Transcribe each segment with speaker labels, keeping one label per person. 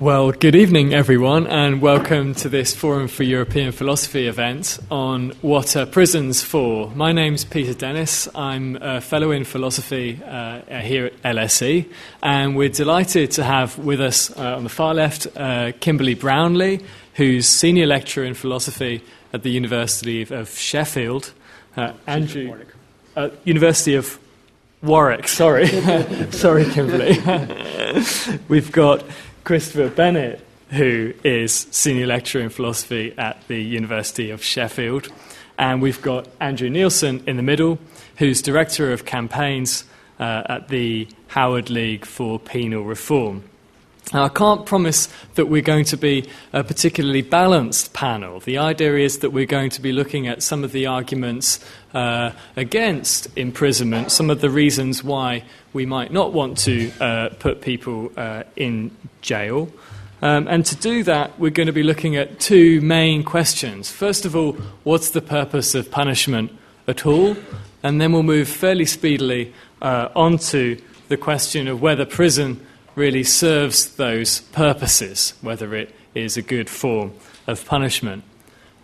Speaker 1: Well, good evening, everyone, and welcome to this Forum for European Philosophy event on what are prisons for. My name's Peter Dennis. I'm a fellow in philosophy uh, here at LSE, and we're delighted to have with us uh, on the far left uh, Kimberley Brownlee, who's senior lecturer in philosophy at the University of, Sheffield. Uh, Andrew, uh, University of Warwick. Sorry, sorry, Kimberley. We've got Christopher Bennett, who is Senior Lecturer in Philosophy at the University of Sheffield. And we've got Andrew Neilson in the middle, who's Director of Campaigns uh, at the Howard League for Penal Reform. Now, I can't promise that we're going to be a particularly balanced panel. The idea is that we're going to be looking at some of the arguments uh, against imprisonment, some of the reasons why we might not want to uh, put people uh, in jail. Um, and to do that, we're going to be looking at two main questions. First of all, what's the purpose of punishment at all? And then we'll move fairly speedily uh, onto the question of whether prison really serves those purposes, whether it is a good form of punishment.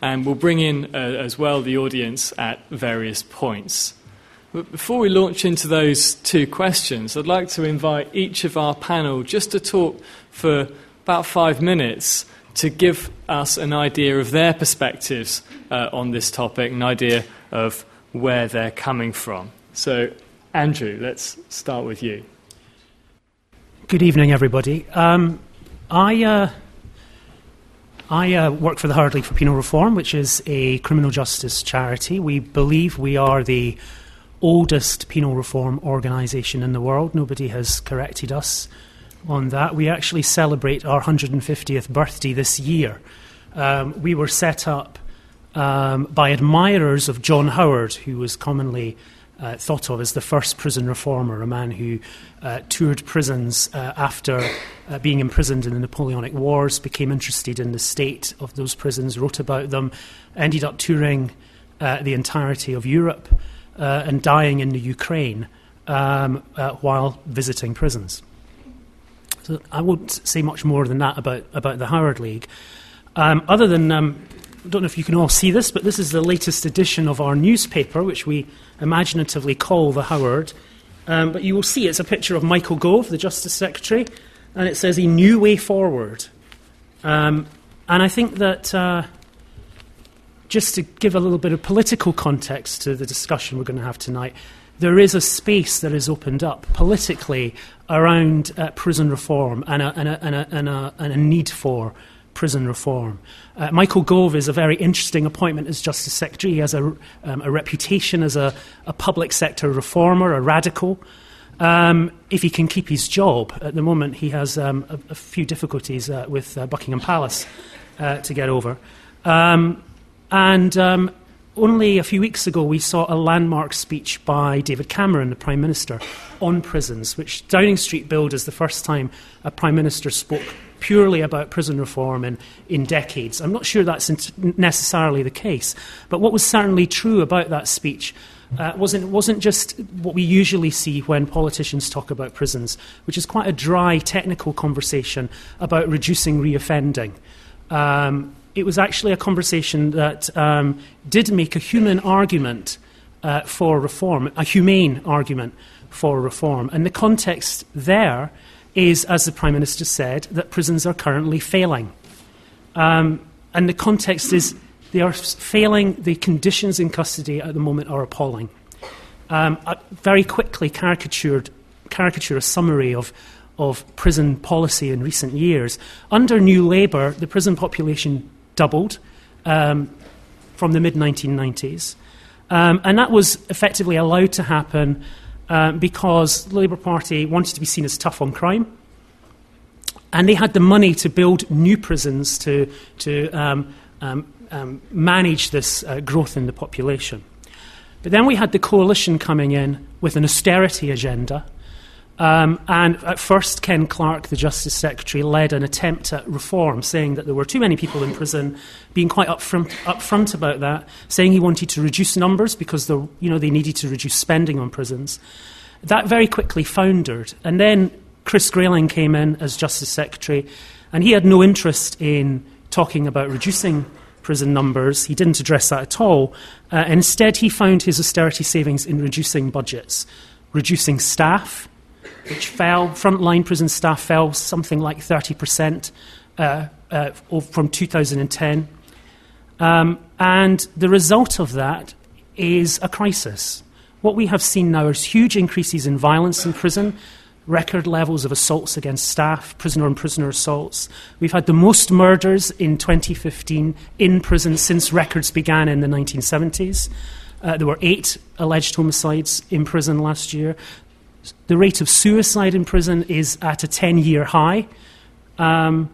Speaker 1: And we'll bring in uh, as well the audience at various points. But before we launch into those two questions, I'd like to invite each of our panel just to talk for about five minutes to give us an idea of their perspectives uh, on this topic, an idea of where they're coming from. So, Andrew, let's start with you.
Speaker 2: Good evening, everybody. Um, I, uh, I uh, work for the Howard League for Penal Reform, which is a criminal justice charity. We believe we are the oldest penal reform organisation in the world. Nobody has corrected us on that. We actually celebrate our 150th birthday this year. Um, we were set up um, by admirers of John Howard, who was commonly uh, thought of as the first prison reformer, a man who uh, toured prisons uh, after uh, being imprisoned in the Napoleonic Wars, became interested in the state of those prisons, wrote about them, ended up touring uh, the entirety of Europe uh, and dying in the Ukraine um, while visiting prisons. So I won't say much more than that about, about the Howard League. Um, other than, um, I don't know if you can all see this, but this is the latest edition of our newspaper, which we imaginatively call the Howard. Um, but you will see it's a picture of Michael Gove, the Justice Secretary, and it says a new way forward. Um, and I think that uh, just to give a little bit of political context to the discussion we're going to have tonight, there is a space that is opened up politically around uh, prison reform and, a, and, a, and, a, and a need for prison reform. Uh, Michael Gove is a very interesting appointment as Justice Secretary. He has a, um, a reputation as a, a, public sector reformer, a radical. Um, if he can keep his job, at the moment he has um, a, a, few difficulties uh, with uh, Buckingham Palace uh, to get over. Um, and um, only a few weeks ago, we saw a landmark speech by David Cameron, the Prime Minister, on prisons, which Downing Street billed as the first time a Prime Minister spoke purely about prison reform in, in decades. I'm not sure that's necessarily the case, but what was certainly true about that speech uh, wasn't, wasn't just what we usually see when politicians talk about prisons, which is quite a dry technical conversation about reducing reoffending. Um, it was actually a conversation that um, did make a human argument uh, for reform, a humane argument for reform. And the context there is, as the Prime Minister said, that prisons are currently failing. Um, and the context is they are failing, the conditions in custody at the moment are appalling. Um, I very quickly caricatured, caricature a summary of, of prison policy in recent years. Under New Labour, the prison population doubled um, from the mid 1990s. Um, and that was effectively allowed to happen um, because the Labour Party wanted to be seen as tough on crime. And they had the money to build new prisons to, to um, um, um, manage this uh, growth in the population. But then we had the coalition coming in with an austerity agenda um, and at first, Ken Clarke, the Justice Secretary, led an attempt at reform, saying that there were too many people in prison, being quite upfront, upfront about that, saying he wanted to reduce numbers because the, you know, they needed to reduce spending on prisons. That very quickly foundered. And then Chris Grayling came in as Justice Secretary And he had no interest in talking about reducing prison numbers. He didn't address that at all. Uh, instead, he found his austerity savings in reducing budgets, reducing staff, which fell, frontline prison staff fell something like 30% uh, uh, from 2010. Um, and the result of that is a crisis. What we have seen now is huge increases in violence in prison, record levels of assaults against staff, prisoner on prisoner assaults. We've had the most murders in 2015 in prison since records began in the 1970s. Uh, there were eight alleged homicides in prison last year. The rate of suicide in prison is at a 10 year high. Um,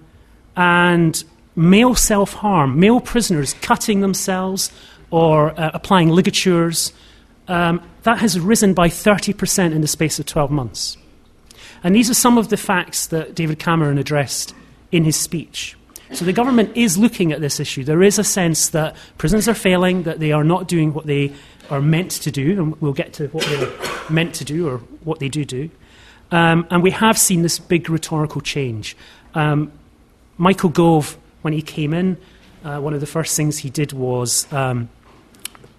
Speaker 2: and male self harm, male prisoners cutting themselves or uh, applying ligatures, um, that has risen by 30% in the space of 12 months. And these are some of the facts that David Cameron addressed in his speech. So the government is looking at this issue. There is a sense that prisons are failing, that they are not doing what they are meant to do, and we'll get to what they're meant to do or what they do do. Um, and we have seen this big rhetorical change. Um, Michael Gove, when he came in, uh, one of the first things he did was um,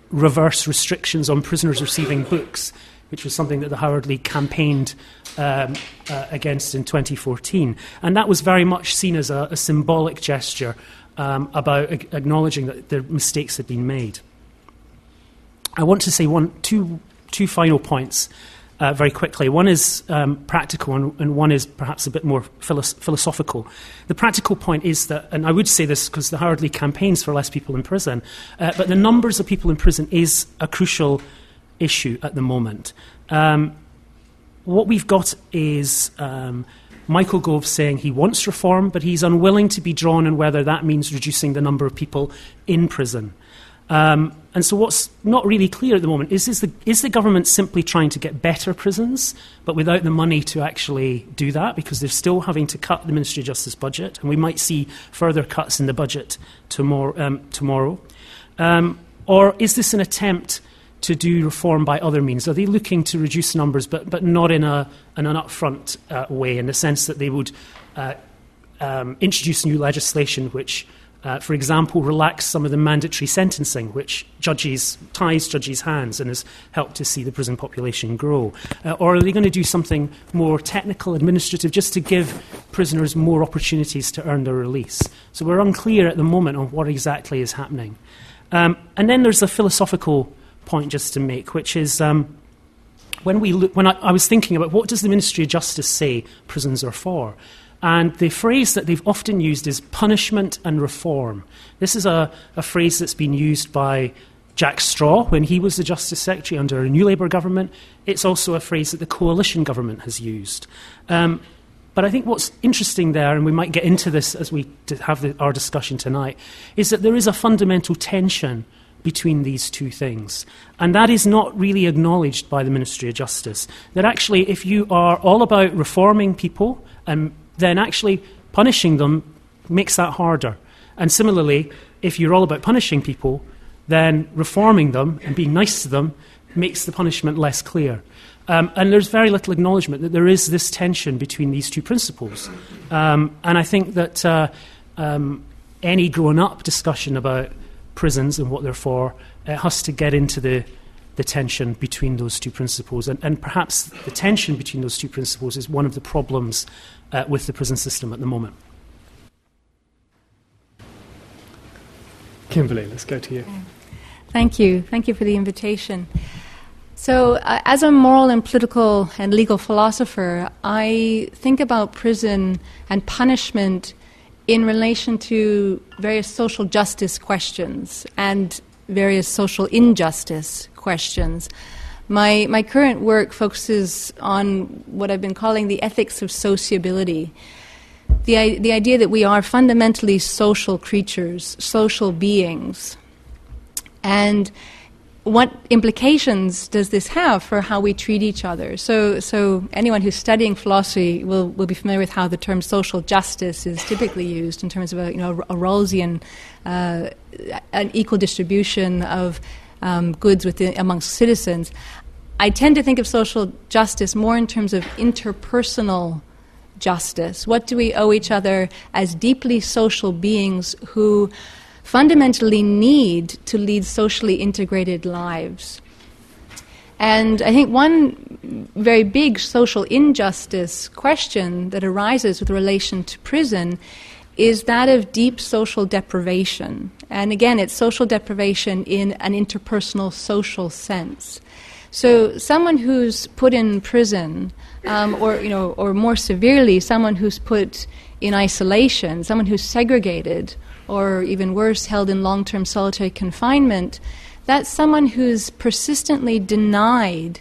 Speaker 2: reverse restrictions on prisoners receiving books, which was something that the Howard League campaigned um, uh, against in 2014. And that was very much seen as a, a symbolic gesture um, about ag- acknowledging that the mistakes had been made. I want to say one, two, two final points uh, very quickly. One is um, practical, and, and, one is perhaps a bit more philosophical. The practical point is that, and I would say this because the Howard League campaigns for less people in prison, uh, but the numbers of people in prison is a crucial issue at the moment. Um, what we've got is um, Michael Gove saying he wants reform, but he's unwilling to be drawn on whether that means reducing the number of people in prison. Um, and so, what's not really clear at the moment is is the, is the government simply trying to get better prisons, but without the money to actually do that, because they're still having to cut the Ministry of Justice budget, and we might see further cuts in the budget tomorrow. Um, tomorrow. Um, or is this an attempt to do reform by other means? Are they looking to reduce numbers, but, but not in, a, in an upfront uh, way, in the sense that they would uh, um, introduce new legislation which uh, for example, relax some of the mandatory sentencing, which judges ties judges' hands and has helped to see the prison population grow? Uh, or are they going to do something more technical, administrative, just to give prisoners more opportunities to earn their release? So we're unclear at the moment on what exactly is happening. Um, and then there's a philosophical point just to make, which is. Um, when, we look, when I, I was thinking about what does the Ministry of Justice say prisons are for, and the phrase that they've often used is punishment and reform. This is a, a phrase that's been used by Jack Straw when he was the Justice Secretary under a New Labour government. It's also a phrase that the coalition government has used. Um, but I think what's interesting there, and we might get into this as we have the, our discussion tonight, is that there is a fundamental tension between these two things. And that is not really acknowledged by the Ministry of Justice. That actually, if you are all about reforming people and then actually punishing them makes that harder. And similarly, if you're all about punishing people, then reforming them and being nice to them makes the punishment less clear. Um, and there's very little acknowledgement that there is this tension between these two principles. Um, and I think that uh, um, any grown up discussion about prisons and what they're for uh, has to get into the, the tension between those two principles. And, and perhaps the tension between those two principles is one of the problems uh, with the prison system at the moment.
Speaker 1: Kimberley, let's go to you.
Speaker 3: Thank you. Thank you for the invitation. So, uh, as a moral and political and legal philosopher, I think about prison and punishment in relation to various social justice questions and various social injustice questions. My, my current work focuses on what I've been calling the ethics of sociability. The, the idea that we are fundamentally social creatures, social beings. And what implications does this have for how we treat each other? So, so anyone who's studying philosophy will, will be familiar with how the term social justice is typically used in terms of a, you know, a Rawlsian, uh, an equal distribution of um, goods within, amongst citizens. I tend to think of social justice more in terms of interpersonal justice? What do we owe each other as deeply social beings who fundamentally need to lead socially integrated lives? And I think one very big social injustice question that arises with relation to prison is that of deep social deprivation. And again, it's social deprivation in an interpersonal social sense. So, someone who's put in prison, um, or you know, or more severely, someone who's put in isolation, someone who's segregated, or even worse, held in long-term solitary confinement, that's someone who's persistently denied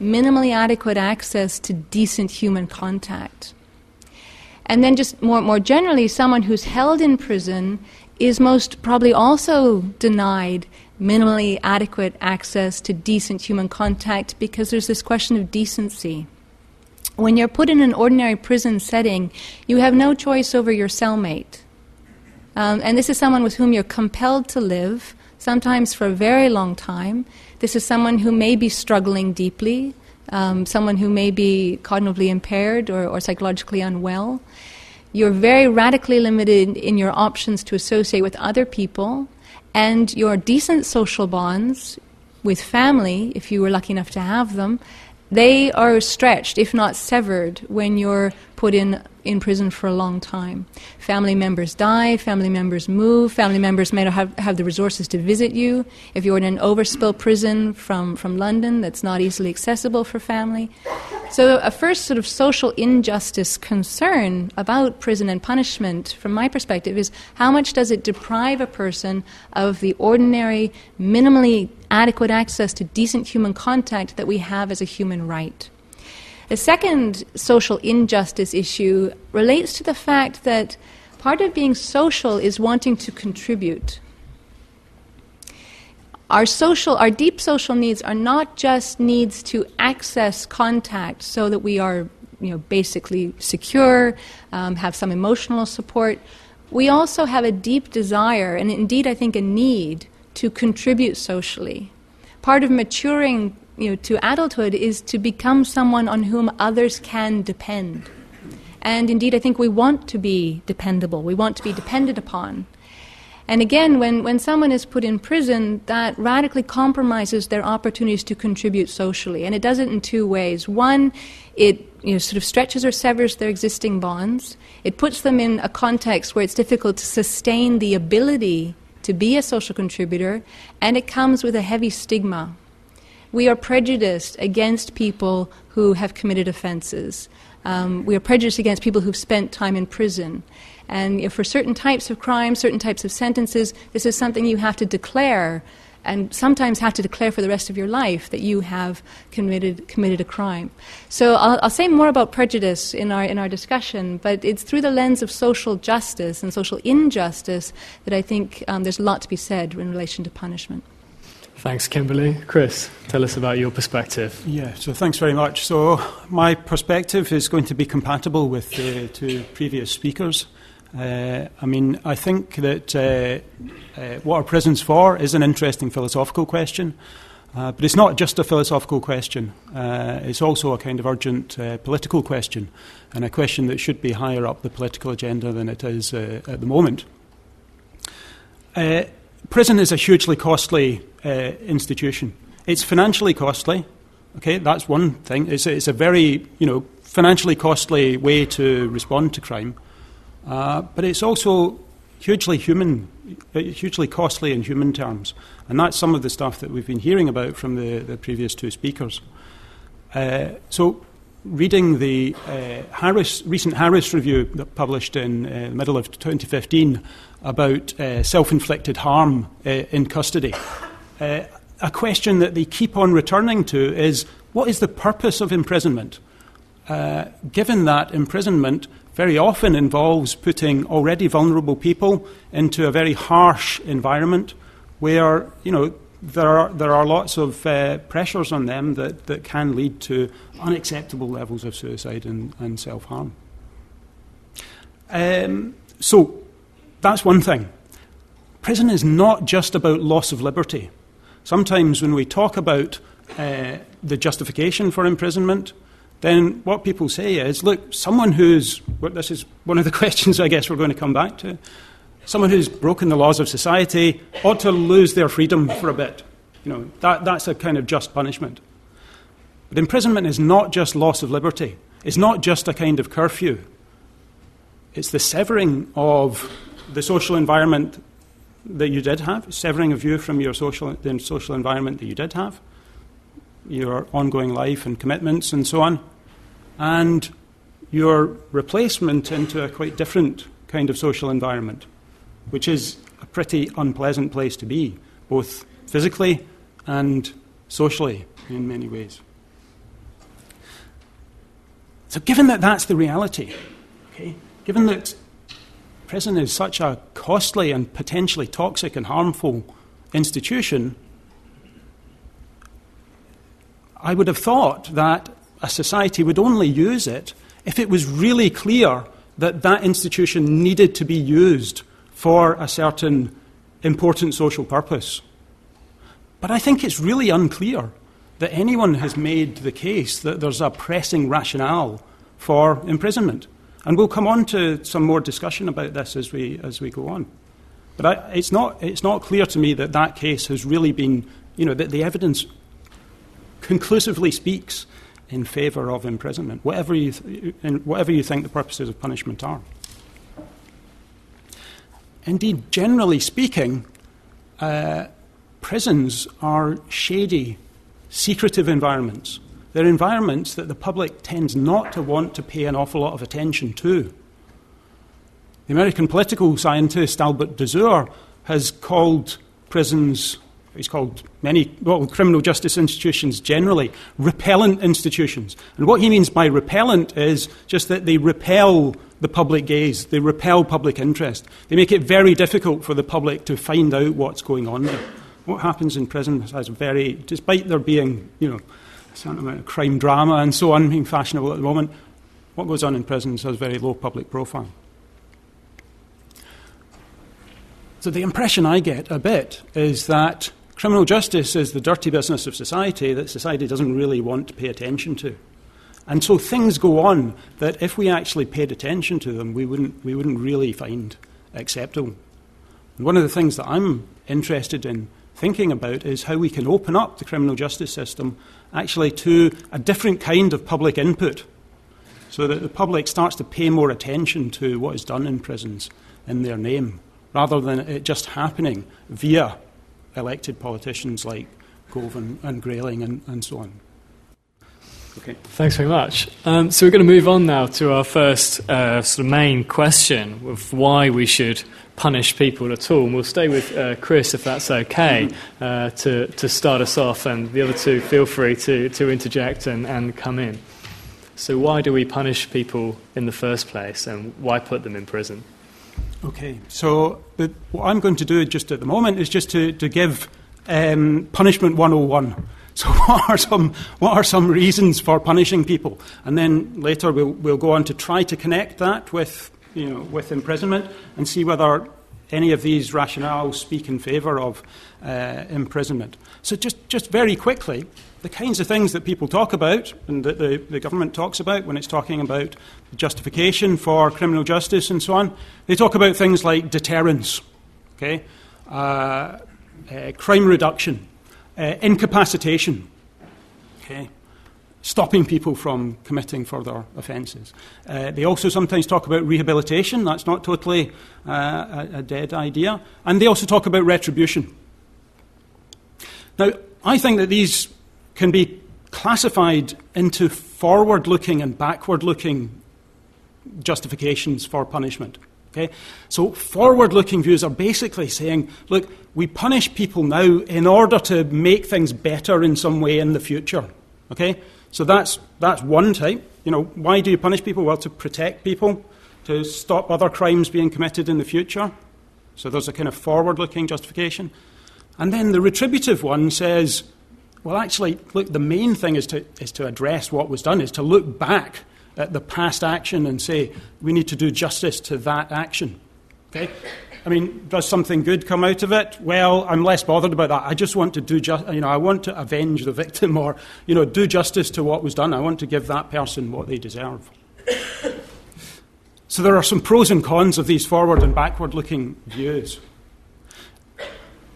Speaker 3: minimally adequate access to decent human contact. And then, just more, more generally, someone who's held in prison is most probably also denied minimally adequate access to decent human contact because there's this question of decency. When you're put in an ordinary prison setting, you have no choice over your cellmate. Um, and this is someone with whom you're compelled to live, sometimes for a very long time. This is someone who may be struggling deeply, um, someone who may be cognitively impaired or, or psychologically unwell. You're very radically limited in your options to associate with other people, and your decent social bonds with family, if you were lucky enough to have them, they are stretched, if not severed, when you're put in in prison for a long time. Family members die, family members move, family members may not have, have the resources to visit you. If you're in an overspill prison from, from London that's not easily accessible for family. So, a first sort of social injustice concern about prison and punishment, from my perspective, is how much does it deprive a person of the ordinary, minimally adequate access to decent human contact that we have as a human right? The second social injustice issue relates to the fact that part of being social is wanting to contribute. Our social, our deep social needs are not just needs to access contact so that we are, you know, basically secure, um, have some emotional support. We also have a deep desire, and indeed, I think, a need to contribute socially. Part of maturing you know, to adulthood is to become someone on whom others can depend. And indeed, I think we want to be dependable. We want to be depended upon. And again, when, when someone is put in prison, that radically compromises their opportunities to contribute socially. And it does it in two ways. One, it you know, sort of stretches or severs their existing bonds. It puts them in a context where it's difficult to sustain the ability to be a social contributor, and it comes with a heavy stigma we are prejudiced against people who have committed offenses. Um, we are prejudiced against people who've spent time in prison. And for certain types of crimes, certain types of sentences, this is something you have to declare, and sometimes have to declare for the rest of your life that you have committed, committed a crime. So I'll, I'll say more about prejudice in our, in our discussion, but it's through the lens of social justice and social injustice that I think um, there's a lot to be said in relation to punishment.
Speaker 1: Thanks, Kimberley. Chris, tell us about your perspective.
Speaker 4: Yeah, so thanks very much. So, my perspective is going to be compatible with the two previous speakers. Uh, I mean, I think that uh, uh, what are prisons for is an interesting philosophical question, uh, but it's not just a philosophical question. Uh, it's also a kind of urgent uh, political question, and a question that should be higher up the political agenda than it is at the moment. Prison is a hugely costly uh, institution. It's financially costly. Okay, that's one thing. It's a, it's a very you know financially costly way to respond to crime, uh, but it's also hugely human, uh, hugely costly in human terms, and that's some of the stuff that we've been hearing about from the, the previous two speakers. Uh, so, reading the uh, Harris, recent Harris review that published in uh, the middle of 2015 about uh, self-inflicted harm uh, in custody. Uh, a question that they keep on returning to is what is the purpose of imprisonment? Uh, given that imprisonment very often involves putting already vulnerable people into a very harsh environment where, you know, there are, there are lots of uh, pressures on them that, that can lead to unacceptable levels of suicide and, and self harm. Um, so, that's one thing. Prison is not just about loss of liberty. Sometimes when we talk about uh, the justification for imprisonment, then what people say is look, someone who's, well, this is one of the questions I guess we're going to come back to, someone who's broken the laws of society ought to lose their freedom for a bit. You know, that, that's a kind of just punishment. But imprisonment is not just loss of liberty, it's not just a kind of curfew. It's the severing of the social environment that you did have, severing of you from your social, the social environment that you did have, your ongoing life and commitments and so on, and your replacement into a quite different kind of social environment, which is a pretty unpleasant place to be, both physically and socially in many ways. So, given that that's the reality, okay, given that prison is such a costly and potentially toxic and harmful institution, I would have thought that a society would only use it if it was really clear that that institution needed to be used for a certain important social purpose. But I think it's really unclear that anyone has made the case that there's a pressing rationale for imprisonment. And we'll come on to some more discussion about this as we, as we go on. But I, it's, not, it's not clear to me that that case has really been, you know, that the evidence conclusively speaks in favour of imprisonment, whatever you, th- whatever you think the purposes of punishment are. Indeed, generally speaking, uh, prisons are shady, secretive environments they're environments that the public tends not to want to pay an awful lot of attention to. The American political scientist Albert Dzur has called prisons, he's called many, well, criminal justice institutions generally, repellent institutions. And what he means by repellent is just that they repel the public gaze, they repel public interest. They make it very difficult for the public to find out what's going on there. What happens in prison has very, despite there being, you know, a certain amount of crime drama and so on being fashionable at the moment. What goes on in prisons has very low public profile. So the impression I get a bit is that criminal justice is the dirty business of society that society doesn't really want to pay attention to. And so things go on that if we actually paid attention to them, we wouldn't, we wouldn't really find acceptable. And one of the things that I'm interested in thinking about is how we can open up the criminal justice system actually to a different kind of public input so that the public starts to pay more attention to what is done in prisons in their name rather than it just happening via elected politicians like Gove and, and Grayling and, and so on.
Speaker 1: Okay. Thanks very much. Um, so we're going to move on now to our first uh, sort of main question of why we should punish people at all. And we'll stay with uh, Chris, if that's okay, uh, to, to start us off, and the other two feel free to, to interject and, and come in. So, why do we punish people in the first place, and why put them in prison?
Speaker 4: Okay, so the, what I'm going to do just at the moment is just to, to give um, punishment 101. So, what are, some, what are some reasons for punishing people? And then later we'll, we'll go on to try to connect that with, you know, with imprisonment and see whether any of these rationales speak in favour of uh, imprisonment. So, just, just very quickly, the kinds of things that people talk about and that the, the government talks about when it's talking about justification for criminal justice and so on, they talk about things like deterrence, okay, uh, uh, crime reduction, uh, incapacitation, okay, stopping people from committing further offences. Uh, they also sometimes talk about rehabilitation, that's not totally uh, a, a dead idea. And they also talk about retribution. Now, I think that these can be classified into forward looking and backward looking justifications for punishment. Okay? So, forward looking views are basically saying, look, we punish people now in order to make things better in some way in the future. Okay? So, that's, that's one type. You know, why do you punish people? Well, to protect people, to stop other crimes being committed in the future. So, there's a kind of forward looking justification. And then the retributive one says, well, actually, look, the main thing is to, is to address what was done, is to look back at the past action and say, we need to do justice to that action. Okay? I mean, does something good come out of it? Well, I'm less bothered about that. I just want to do just, you know, I want to avenge the victim or, you know, do justice to what was done. I want to give that person what they deserve. so there are some pros and cons of these forward and backward looking views.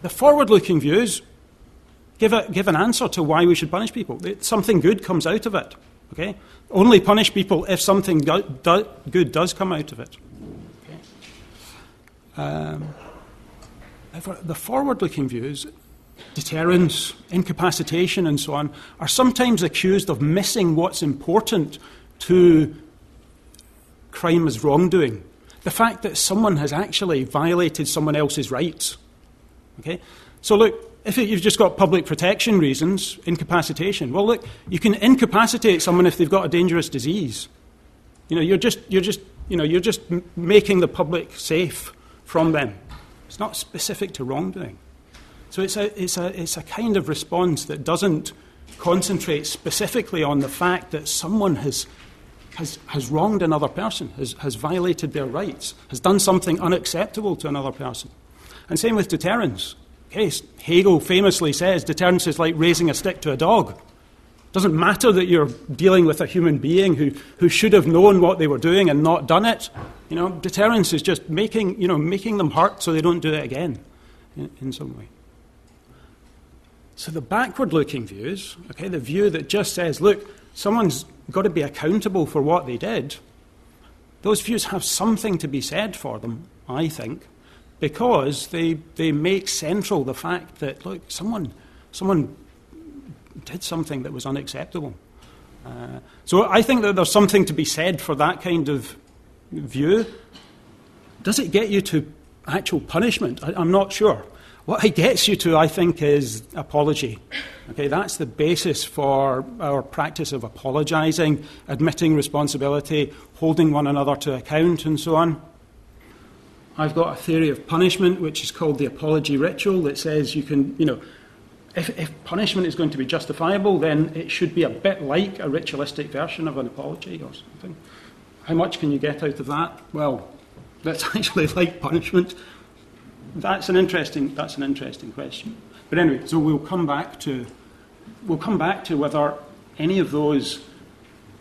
Speaker 4: The forward looking views give, a, give an answer to why we should punish people. It, something good comes out of it. Okay? Only punish people if something do, good does come out of it. Um, the forward looking views, deterrence, incapacitation, and so on, are sometimes accused of missing what's important to crime as wrongdoing. The fact that someone has actually violated someone else's rights. Okay? So, look, if you've just got public protection reasons, incapacitation, well, look, you can incapacitate someone if they've got a dangerous disease. You know, you're just, you're just, you know, you're just making the public safe from them. It's not specific to wrongdoing. So it's a, it's a, it's a kind of response that doesn't concentrate specifically on the fact that someone has, has, has wronged another person, has, has violated their rights, has done something unacceptable to another person. And same with deterrence. Okay, Hegel famously says deterrence is like raising a stick to a dog. Doesn't matter that you're dealing with a human being who, who should have known what they were doing and not done it. You know, deterrence is just making, you know, making them hurt so they don't do it again in, in some way. So the backward looking views, okay, the view that just says, look, someone's got to be accountable for what they did, those views have something to be said for them, I think, because they, they make central the fact that, look, someone, someone did something that was unacceptable. Uh, so I think that there's something to be said for that kind of view. Does it get you to actual punishment? I, am not sure. What it gets you to, I think, is apology. Okay, that's the basis for our practice of apologizing, admitting responsibility, holding one another to account, and so on. I've got a theory of punishment, which is called the apology ritual, that says you can, you know, if, if, punishment is going to be justifiable, then it should be a bit like a ritualistic version of an apology or something. How much can you get out of that? Well, that's actually like punishment. That's an interesting, that's an interesting question. But anyway, so we'll come back to, we'll come back to whether any of those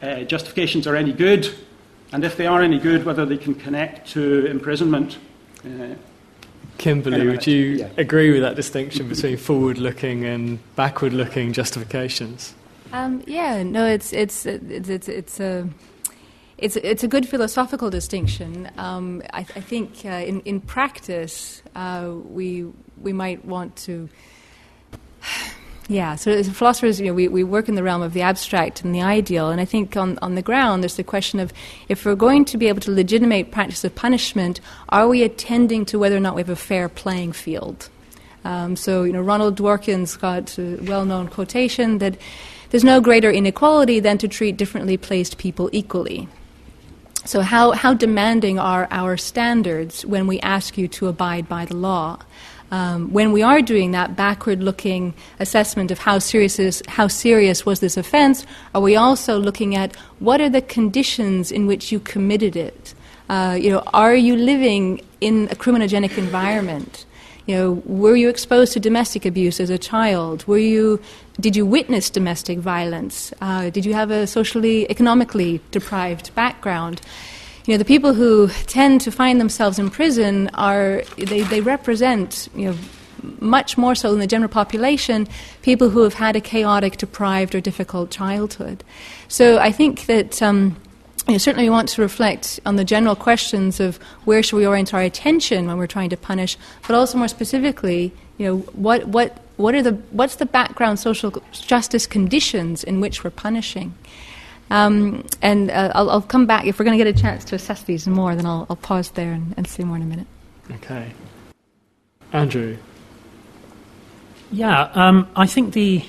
Speaker 4: uh, justifications are any good, and if they are any good, whether they can connect to imprisonment. Uh,
Speaker 1: Kimberley, would you yeah. agree with that distinction between forward-looking and backward-looking justifications?
Speaker 3: Um, yeah, no, it's it's it's it's, it's a. It's, it's a good philosophical distinction. Um, I, I, think uh, in, in practice, uh, we, we might want to yeah, so as philosophers, you know, we, we work in the realm of the abstract and the ideal, and I think on, on the ground there's the question of if we're going to be able to legitimate practice of punishment, are we attending to whether or not we have a fair playing field? Um, so, you know, Ronald Dworkin's got a well-known quotation that there's no greater inequality than to treat differently placed people equally. So, how, how demanding are our standards when we ask you to abide by the law? Um, when we are doing that backward looking assessment of how serious, is, how serious was this offense, are we also looking at what are the conditions in which you committed it? Uh, you know, are you living in a criminogenic environment? You know, were you exposed to domestic abuse as a child? Were you, did you witness domestic violence? Uh, did you have a socially, economically deprived background? You know, the people who tend to find themselves in prison are, they, they represent, you know, much more so than the general population, people who have had a chaotic, deprived, or difficult childhood. So I think that um, you know, certainly we want to reflect on the general questions of where should we orient our attention when we're trying to punish, but also more specifically, you know, what, what, what are the, what's the background social justice conditions in which we're punishing? Um, and uh, I'll, I'll, come back. If we're going to get a chance to assess these more, then I'll, I'll pause there and, and say more in a minute.
Speaker 1: Okay. Andrew.
Speaker 2: Yeah, um, I think the.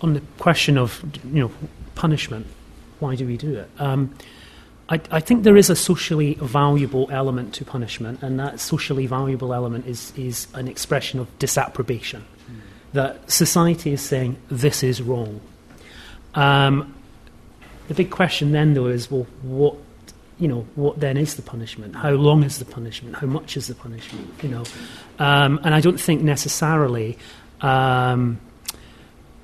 Speaker 2: On the question of you know punishment, why do we do it? Um, I, I, think there is a socially valuable element to punishment, and that socially valuable element is, is an expression of disapprobation. Mm. That society is saying, this is wrong. Um, the big question then, though, is well, what you know, what then is the punishment? How long is the punishment? How much is the punishment? You know, um, and I don't think necessarily um,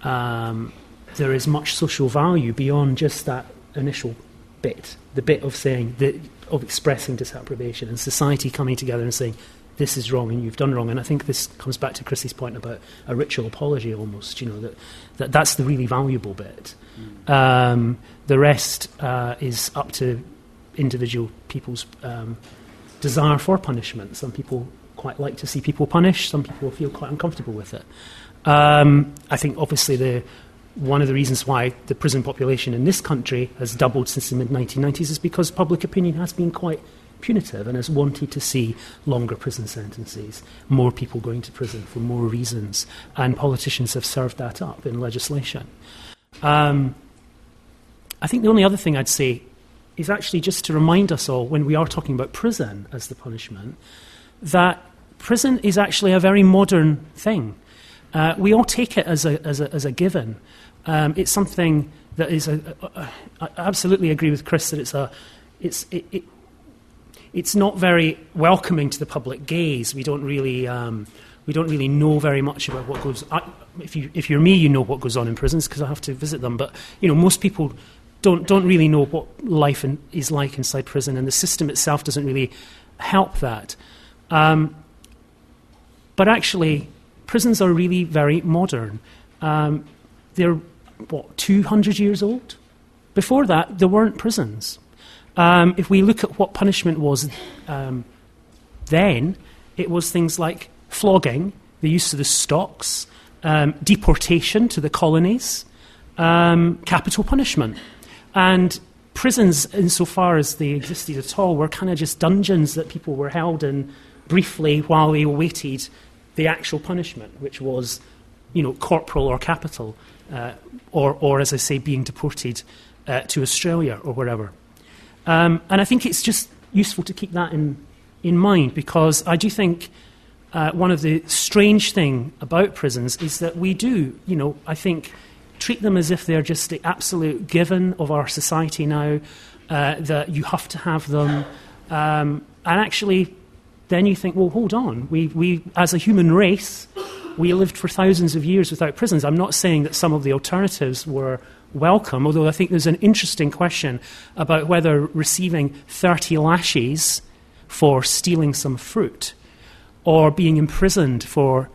Speaker 2: um, there is much social value beyond just that initial bit, the bit of saying that of expressing disapprobation and society coming together and saying this is wrong and you've done wrong. And I think this comes back to Chris's point about a ritual apology almost. You know that, that that's the really valuable bit. Mm. Um, the rest uh, is up to individual people's um, desire for punishment. Some people quite like to see people punished. Some people feel quite uncomfortable with it. Um, I think obviously the one of the reasons why the prison population in this country has doubled since the mid 1990s is because public opinion has been quite punitive and has wanted to see longer prison sentences, more people going to prison for more reasons, and politicians have served that up in legislation. Um, I think the only other thing I'd say is actually just to remind us all, when we are talking about prison as the punishment, that prison is actually a very modern thing. Uh, we all take it as a, as a, as a given. Um, it's something that is a, a, a, I absolutely agree with Chris that it's a it's it, it's not very welcoming to the public gaze. We don't really um, we don't really know very much about what goes. I, if you if you're me, you know what goes on in prisons because I have to visit them. But you know most people don't don't really know what life in, is like inside prison, and the system itself doesn't really help that. Um, but actually, prisons are really very modern. Um, they're what, 200 years old? Before that, there weren't prisons. Um, if we look at what punishment was um, then, it was things like flogging, the use of the stocks, um, deportation to the colonies, um, capital punishment. And prisons, insofar as they existed at all, were kind of just dungeons that people were held in briefly while they awaited the actual punishment, which was, you know, corporal or capital uh, or, or, as I say, being deported uh, to Australia or wherever. Um, and I think it's just useful to keep that in, in mind because I do think uh, one of the strange thing about prisons is that we do, you know, I think, treat them as if they're just the absolute given of our society now, uh, that you have to have them. Um, and actually, then you think, well, hold on. We, we, as a human race, we lived for thousands of years without prisons. I'm not saying that some of the alternatives were welcome, although I think there's an interesting question about whether receiving 30 lashes for stealing some fruit or being imprisoned for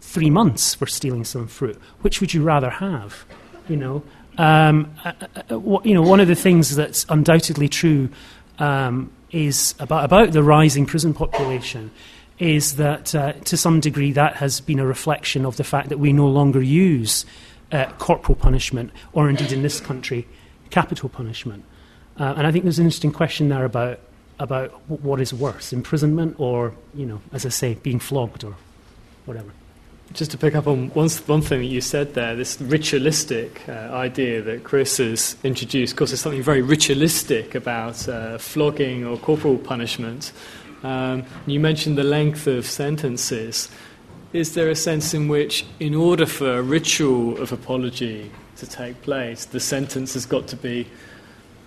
Speaker 2: three months for stealing some fruit, which would you rather have? You know, um, uh, uh, uh you know, one of the things that's undoubtedly true um, is about, about the rising prison population is that uh, to some degree that has been a reflection of the fact that we no longer use uh, corporal punishment or indeed in this country capital punishment. Uh, and I think there's an interesting question there about, about what is worse, imprisonment or, you know, as I say, being flogged or whatever.
Speaker 1: Just to pick up on one, one thing that you said there, this ritualistic uh, idea that Chris has introduced. Of course, there's something very ritualistic about uh, flogging or corporal punishment. Um, you mentioned the length of sentences. Is there a sense in which, in order for a ritual of apology to take place, the sentence has got to be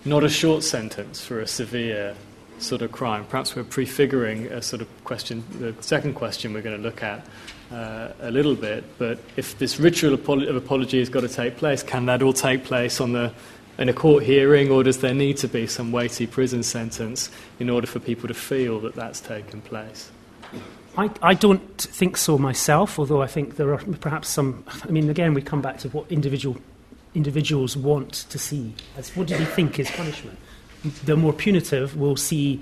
Speaker 1: not a short sentence for a severe sort of crime? Perhaps we're prefiguring a sort of question, the second question we're going to look at uh, a little bit. But if this ritual of apology has got to take place, can that all take place on the in a court hearing, or does there need to be some weighty prison sentence in order for people to feel that that's taken place?
Speaker 2: I, I don't think so myself, although I think there are perhaps some. I mean, again, we come back to what individual individuals want to see. As what do they think is punishment? The more punitive will see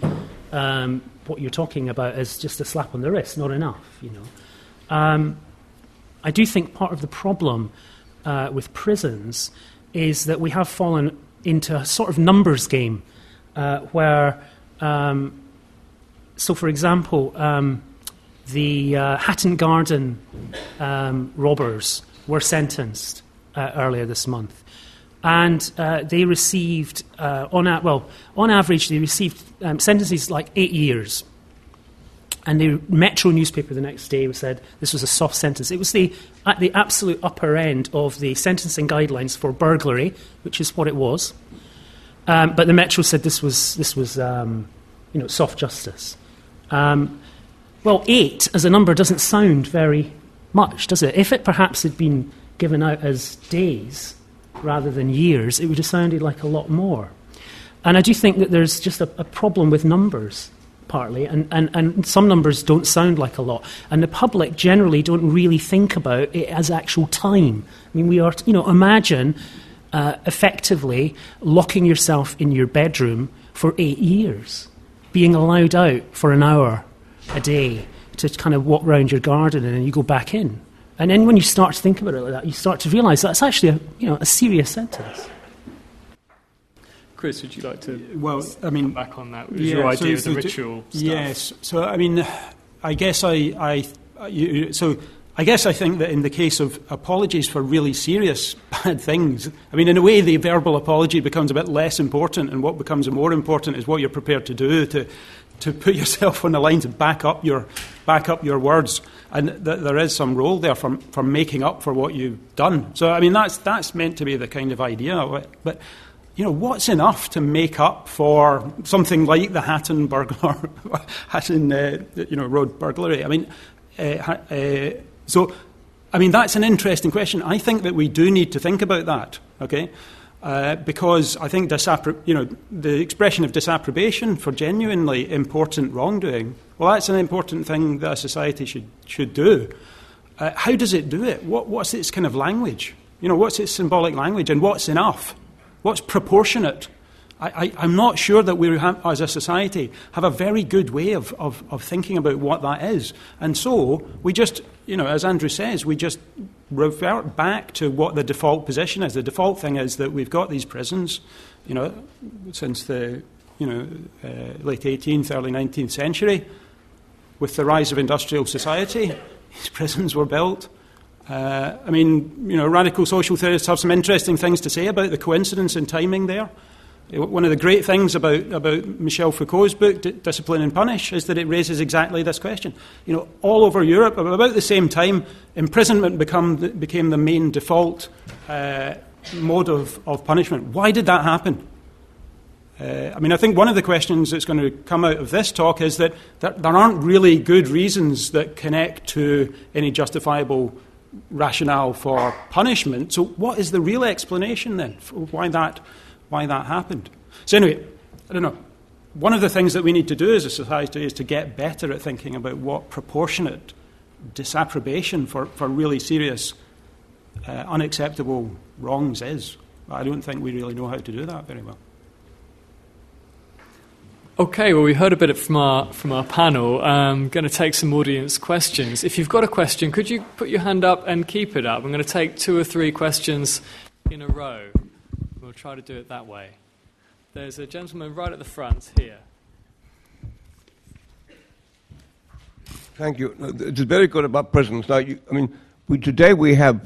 Speaker 2: um, what you're talking about as just a slap on the wrist, not enough, you know. Um, I do think part of the problem uh, with prisons is that we have fallen into a sort of numbers game uh, where, um, so for example, um, the uh, Hatton Garden um, robbers were sentenced uh, earlier this month. And uh, they received, uh, on a- well, on average, they received um, sentences like eight years and the Metro newspaper the next day said this was a soft sentence. It was the, at the absolute upper end of the sentencing guidelines for burglary, which is what it was. Um, but the Metro said this was, this was um, you know, soft justice. Um, well, eight as a number doesn't sound very much, does it? If it perhaps had been given out as days rather than years, it would have sounded like a lot more. And I do think that there's just a, a problem with numbers, partly, and, and, and some numbers don't sound like a lot. And the public generally don't really think about it as actual time. I mean, we are, you know, imagine uh, effectively locking yourself in your bedroom for eight years, being allowed out for an hour a day to kind of walk around your garden and then you go back in. And then when you start to think about it like that, you start to realise that's actually a, you know, a serious sentence.
Speaker 1: Chris, would you like to uh,
Speaker 4: well, I mean,
Speaker 1: back on that? Was yeah, your idea so of the ritual stuff?
Speaker 4: Yes. So, I mean, I guess I, I you, so I guess I think that in the case of apologies for really serious bad things, I mean, in a way, the verbal apology becomes a bit less important, and what becomes more important is what you're prepared to do to, to put yourself on the line to back up your, back up your words. And th- there is some role there for, for making up for what you've done. So, I mean, that's, that's meant to be the kind of idea. But, you know, what's enough to make up for something like the Hatton burglar, Hatton, uh, you know, road burglary? I mean, uh, uh, so, I mean, that's an interesting question. I think that we do need to think about that, okay? Uh, because I think disappro- you know, the expression of disapprobation for genuinely important wrongdoing, well, that's an important thing that a society should, should do. Uh, how does it do it? What, what's its kind of language? You know, what's its symbolic language and what's enough? What's proportionate? I, am not sure that we, have, as a society, have a very good way of, of, of thinking about what that is. And so we just, you know, as Andrew says, we just revert back to what the default position is. The default thing is that we've got these prisons, you know, since the you know, uh, late 18th, early 19th century. With the rise of industrial society, these prisons were built. Uh, I mean, you know, radical social theorists have some interesting things to say about the coincidence in timing there. One of the great things about, about Michel Foucault's book, D- Discipline and Punish, is that it raises exactly this question. You know, all over Europe, about the same time, imprisonment become, became the main default uh, mode of, of punishment. Why did that happen? Uh, I mean, I think one of the questions that's going to come out of this talk is that there, there aren't really good reasons that connect to any justifiable rationale for punishment. So, what is the real explanation then for why that? Why that happened. So, anyway, I don't know. One of the things that we need to do as a society is to get better at thinking about what proportionate disapprobation for, for really serious, uh, unacceptable wrongs is. I don't think we really know how to do that very well.
Speaker 1: Okay, well, we heard a bit from our, from our panel. I'm going to take some audience questions. If you've got a question, could you put your hand up and keep it up? I'm going to take two or three questions in a row. We'll try to do it that way. There's a gentleman right at the front here.
Speaker 5: Thank you. It's very good about prisons. Now, you, I mean, we, today we have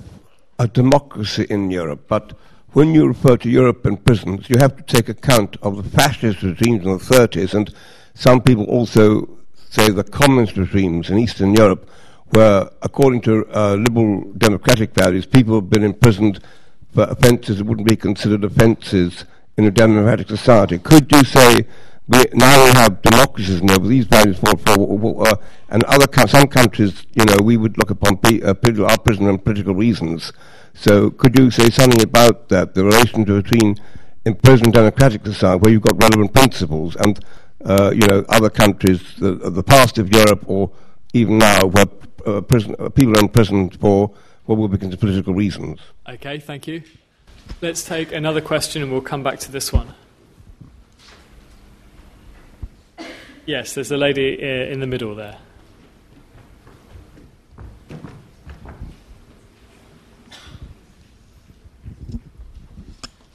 Speaker 5: a democracy in Europe, but when you refer to Europe and prisons, you have to take account of the fascist regimes in the 30s, and some people also say the communist regimes in Eastern Europe, where, according to uh, liberal democratic values, people have been imprisoned for offences that wouldn't be considered offences in a democratic society. Could you say we, now we have democracies and these values fall for, uh, and other some countries, you know, we would look upon p- uh, our prison on political reasons. So could you say something about that, the relation between imprisoned democratic society, where you've got relevant principles, and uh, you know other countries, the, the past of Europe, or even now, where uh, prison, uh, people are imprisoned for what will be considered political reasons.
Speaker 1: Okay, thank you. Let's take another question and we'll come back to this one. Yes, there's a lady uh, in the middle there.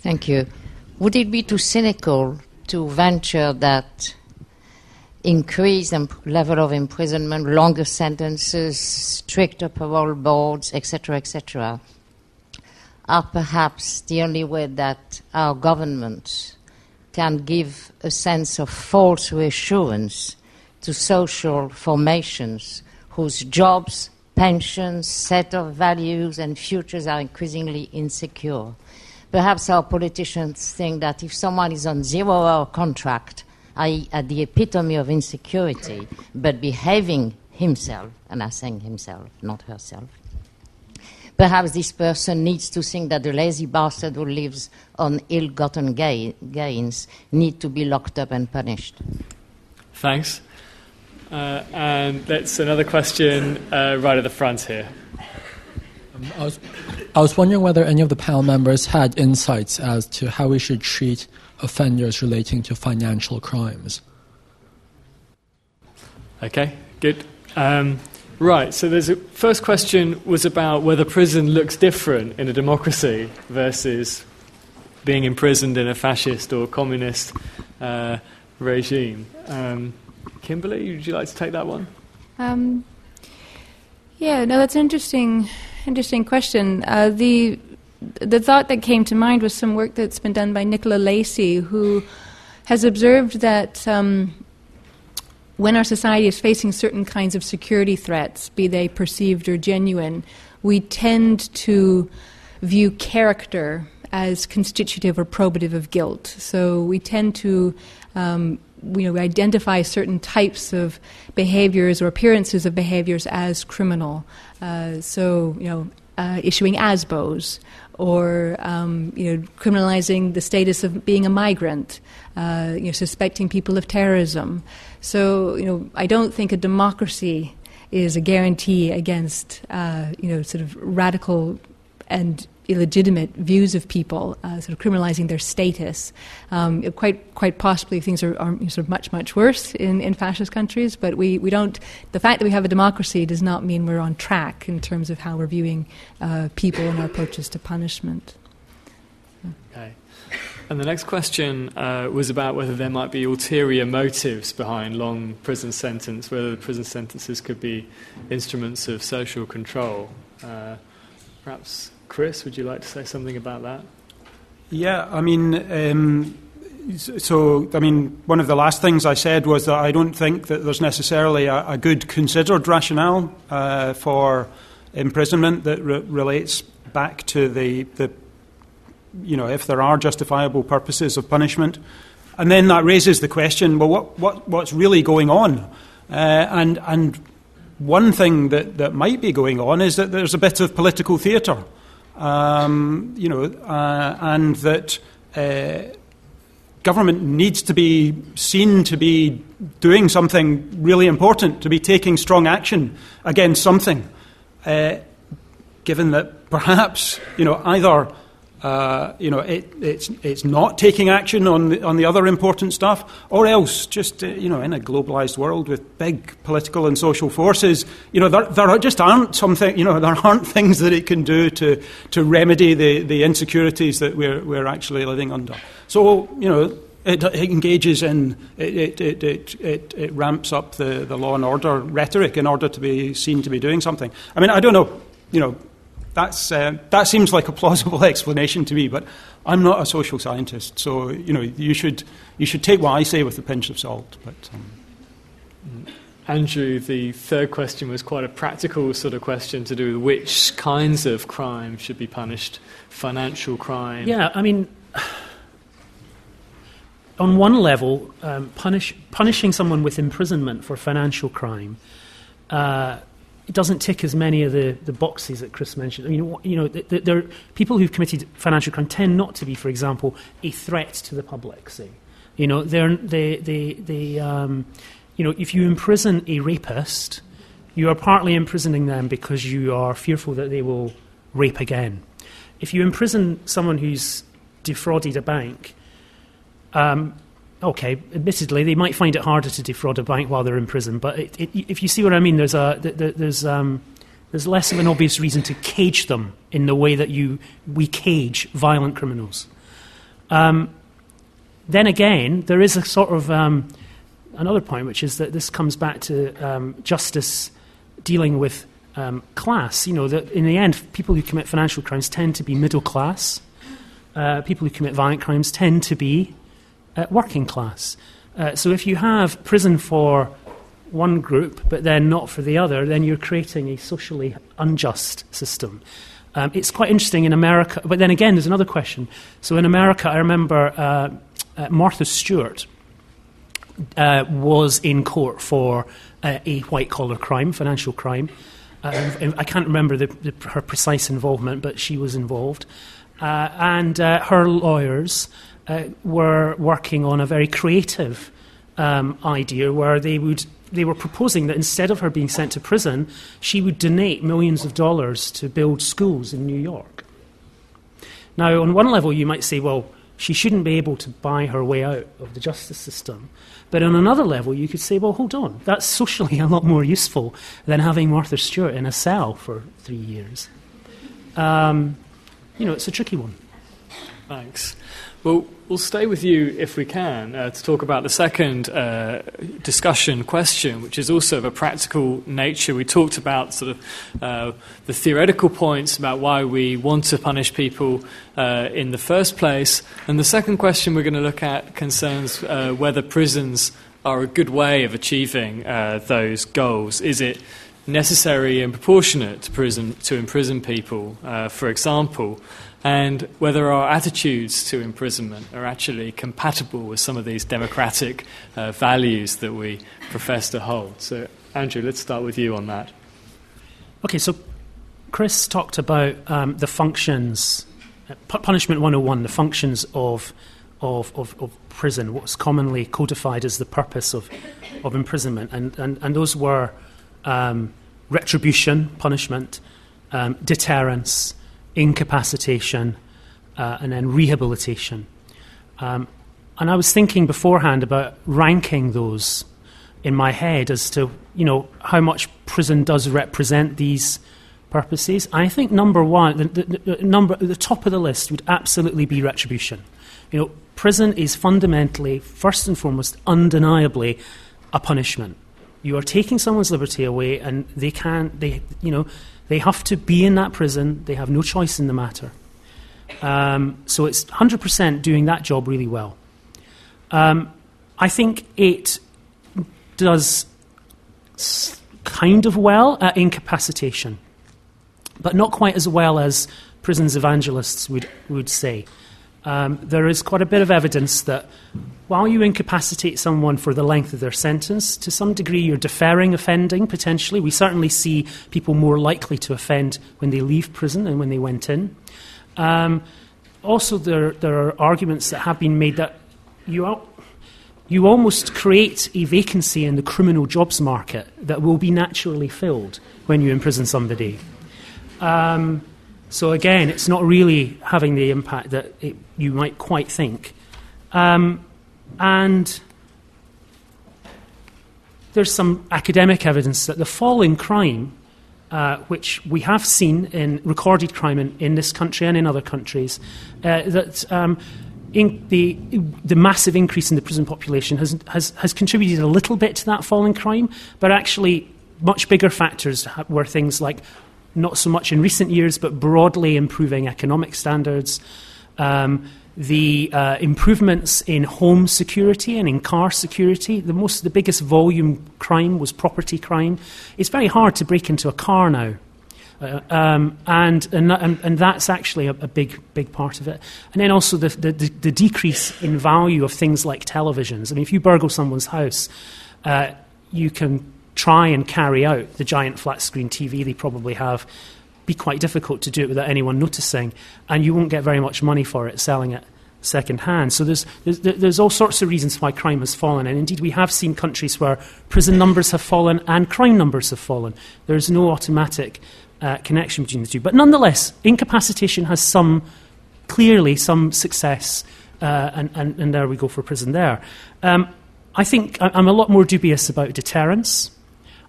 Speaker 6: Thank you. Would it be too cynical to venture that increased level of imprisonment, longer sentences, stricter parole boards, etc., etc., are perhaps the only way that our government can give a sense of false reassurance to social formations whose jobs, pensions, set of values, and futures are increasingly insecure. Perhaps our politicians think that if someone is on zero hour contract, i.e., at the epitome of insecurity, but behaving himself, and I'm saying himself, not herself, perhaps this person needs to think that the lazy bastard who lives on ill-gotten gains need to be locked up and punished.
Speaker 1: Thanks. Uh, and that's another question uh, right at the front here.
Speaker 7: Um, I, was, I was wondering whether any of the panel members had insights as to how we should treat offenders relating to financial crimes.
Speaker 1: Okay, good. Um, right, so there's a first question was about whether prison looks different in a democracy versus being imprisoned in a fascist or communist uh, regime. Um, Kimberley, would you like to take that one? Um,
Speaker 3: yeah, no, that's an interesting, interesting question. Uh, the the thought that came to mind was some work that's been done by Nicola Lacey, who has observed that um, when our society is facing certain kinds of security threats, be they perceived or genuine, we tend to view character as constitutive or probative of guilt. So we tend to um, you know, we identify certain types of behaviors or appearances of behaviors as criminal. Uh, so, you know, uh, issuing ASBOs or um, you know, criminalizing the status of being a migrant, uh, you know, suspecting people of terrorism. So, you know, I don't think a democracy is a guarantee against, uh, you know, sort of radical and illegitimate views of people, uh, sort of criminalizing their status. Um, quite, quite possibly, things are, are, sort of much, much worse in, in fascist countries. But we, we don't. The fact that we have a democracy does not mean we're on track in terms of how we're viewing uh, people and our approaches to punishment.
Speaker 1: Okay. And the next question uh, was about whether there might be ulterior motives behind long prison sentence, whether the prison sentences could be instruments of social control. Uh, perhaps Chris, would you like to say something about that?
Speaker 4: Yeah, I mean, um, so I mean, one of the last things I said was that I don't think that there's necessarily a, a good considered rationale uh, for imprisonment that re- relates back to the, the, you know, if there are justifiable purposes of punishment. And then that raises the question well, what, what, what's really going on? Uh, and, and one thing that, that might be going on is that there's a bit of political theatre um, you know, uh, and that uh, government needs to be seen to be doing something really important, to be taking strong action against something, uh, given that perhaps, you know, either uh, you know, it, it's, it's not taking action on the, on the other important stuff, or else just, uh, you know, in a globalized world with big political and social forces, you know, there, there just aren't something, you know, there aren't things that it can do to, to remedy the, the insecurities that we're, we're actually living under. So, you know, it, it engages in, it, it, it, it, it ramps up the, the law and order rhetoric in order to be seen to be doing something. I mean, I don't know, you know, that's, uh, that seems like a plausible explanation to me, but I'm not a social scientist, so you know you should you should take what I say with a pinch of salt. But um.
Speaker 1: Andrew, the third question was quite a practical sort of question to do with which kinds of crime should be punished, financial crime.
Speaker 2: Yeah, I mean. On one level, um, punish, punishing someone with imprisonment for financial crime uh, it doesn't tick as many of the, the boxes that Chris mentioned. I mean, you know, there are people who've committed financial crime tend not to be, for example, a threat to the public. You know, they're, they, they, they, um, you know, if you imprison a rapist, you are partly imprisoning them because you are fearful that they will rape again. If you imprison someone who's defrauded a bank, um, okay, admittedly, they might find it harder to defraud a bank while they're in prison. But it, it, if you see what I mean, there's, a, there's, um, there's less of an obvious reason to cage them in the way that you, we cage violent criminals. Um, then again, there is a sort of um, another point, which is that this comes back to um, justice dealing with um, class. You know, that in the end, people who commit financial crimes tend to be middle class. Uh, people who commit violent crimes tend to be uh, working class. Uh, so if you have prison for one group but then not for the other, then you're creating a socially unjust system. Um, it's quite interesting in America, but then again, there's another question. So in America, I remember uh, uh, Martha Stewart uh, was in court for uh, a white collar crime, financial crime. Uh, I can't remember the, the, her precise involvement, but she was involved. Uh, and her lawyers were working on a very creative um, idea where they would they were proposing that instead of her being sent to prison, she would donate millions of dollars to build schools in New York. Now, on one level, you might say, well, she shouldn't be able to buy her way out of the justice system. But on another level, you could say, well, hold on, that's socially a lot more useful than having Martha Stewart in a cell for three years. Um, you know, it's a tricky one.
Speaker 1: Thanks. Well, we'll stay with you if we can uh, to talk about the second uh, discussion question, which is also of a practical nature. We talked about sort of uh, the theoretical points about why we want to punish people uh, in the first place, and the second question we're going to look at concerns uh, whether prisons are a good way of achieving uh, those goals. Is it necessary and proportionate to, prison, to imprison people, for example? And whether our attitudes to imprisonment are actually compatible with some of these democratic uh, values that we profess to hold. So, Andrew, let's start with you on that.
Speaker 2: Okay, so Chris talked about um, the functions, uh, Punishment 101, the functions of, of, of, of, prison, what's commonly codified as the purpose of, of imprisonment. And, and, and those were um, retribution, punishment, um, deterrence, incapacitation, uh, and then rehabilitation. Um, and I was thinking beforehand about ranking those in my head as to you know how much prison does represent these purposes. I think number one, the, the, the, number, the top of the list would absolutely be retribution. You know, prison is fundamentally, first and foremost, undeniably a punishment. You are taking someone's liberty away, and they can't. They, you know, they have to be in that prison, they have no choice in the matter. Um, so it's 100% doing that job really well. Um, I think it does kind of well at incapacitation, but not quite as well as prisons evangelists would, would say. Um, there is quite a bit of evidence that while you incapacitate someone for the length of their sentence, to some degree you're deferring offending potentially. We certainly see people more likely to offend when they leave prison than when they went in. Um, also, there, there are arguments that have been made that you, you almost create a vacancy in the criminal jobs market that will be naturally filled when you imprison somebody. Um, so again, it's not really having the impact that it, you might quite think. Um, and there's some academic evidence that the fall in crime, uh, which we have seen in recorded crime in, in this country and in other countries, uh, that um, the, the massive increase in the prison population has, has, has contributed a little bit to that fall in crime, but actually much bigger factors were things like not so much in recent years, but broadly improving economic standards. Um, the uh, improvements in home security and in car security. The most, the biggest volume crime was property crime. It's very hard to break into a car now. Uh, um, and, and, and, that's actually a, a, big, big part of it. And then also the, the, the, decrease in value of things like televisions. I mean, if you burgle someone's house, uh, you can try and carry out the giant flat screen TV they probably have, be quite difficult to do it without anyone noticing, and you won't get very much money for it selling it second hand. So there's, there's, there's all sorts of reasons why crime has fallen, and indeed we have seen countries where prison numbers have fallen and crime numbers have fallen. There's no automatic uh, connection between the two. But nonetheless, incapacitation has some, clearly, some success, uh, and, and, and, there we go for prison there. Um, I think I'm a lot more dubious about deterrence.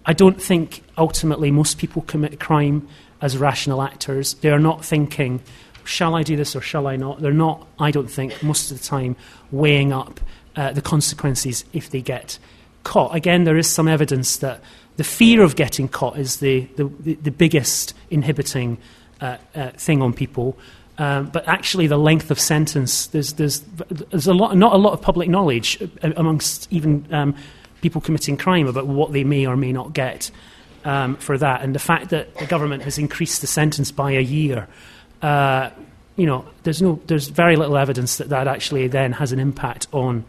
Speaker 2: I don't think ultimately most people commit crime as rational actors. They are not thinking, shall I do this or shall I not? They're not, I don't think, most of the time weighing up uh, the consequences if they get caught. Again, there is some evidence that the fear of getting caught is the, the, the biggest inhibiting uh, uh, thing on people. Um, but actually, the length of sentence, there's, there's, there's a lot, not a lot of public knowledge uh, amongst even um, people committing crime about what they may or may not get um, for that. And the fact that the government has increased the sentence by a year, uh, you know, there's, no, there's very little evidence that that actually then has an impact on,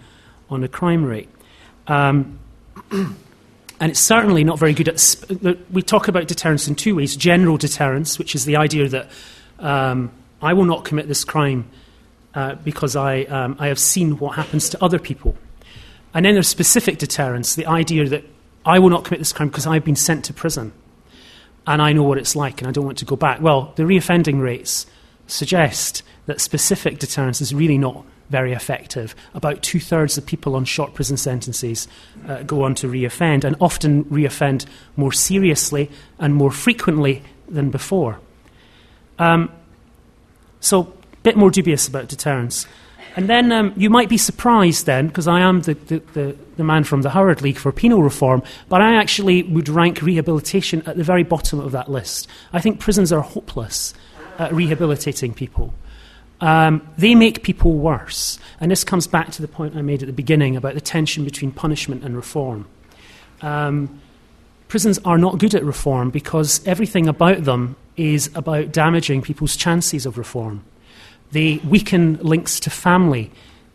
Speaker 2: on the crime rate. Um, and it's certainly not very good at. Sp- we talk about deterrence in two ways general deterrence, which is the idea that um, I will not commit this crime uh, because I, um, I have seen what happens to other people. And then there's specific deterrence, the idea that I will not commit this crime because I've been sent to prison and I know what it's like and I don't want to go back. Well, the reoffending rates suggest that specific deterrence is really not very effective. About two thirds of people on short prison sentences uh, go on to reoffend and often reoffend more seriously and more frequently than before. Um, so, a bit more dubious about deterrence. And then um, you might be surprised then, because I am the, the, the, the, man from the Howard League for penal reform, but I actually would rank rehabilitation at the very bottom of that list. I think prisons are hopeless at rehabilitating people. Um, they make people worse. And this comes back to the point I made at the beginning about the tension between punishment and reform. Um, prisons are not good at reform because everything about them is about damaging people's chances of reform. They weaken links to family.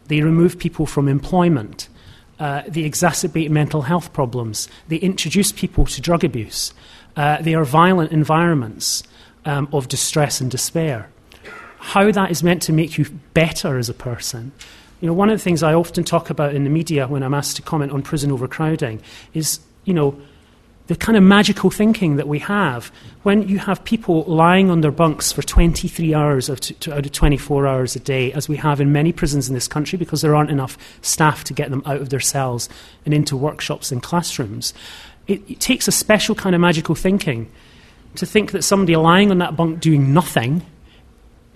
Speaker 2: They remove people from employment. Uh, they exacerbate mental health problems. They introduce people to drug abuse. Uh, they are violent environments um, of distress and despair. How that is meant to make you better as a person. You know, one of the things I often talk about in the media when I'm asked to comment on prison overcrowding is, you know, the kind of magical thinking that we have when you have people lying on their bunks for 23 hours out of 24 hours a day, as we have in many prisons in this country because there aren't enough staff to get them out of their cells and into workshops and classrooms. It, it takes a special kind of magical thinking to think that somebody lying on that bunk doing nothing,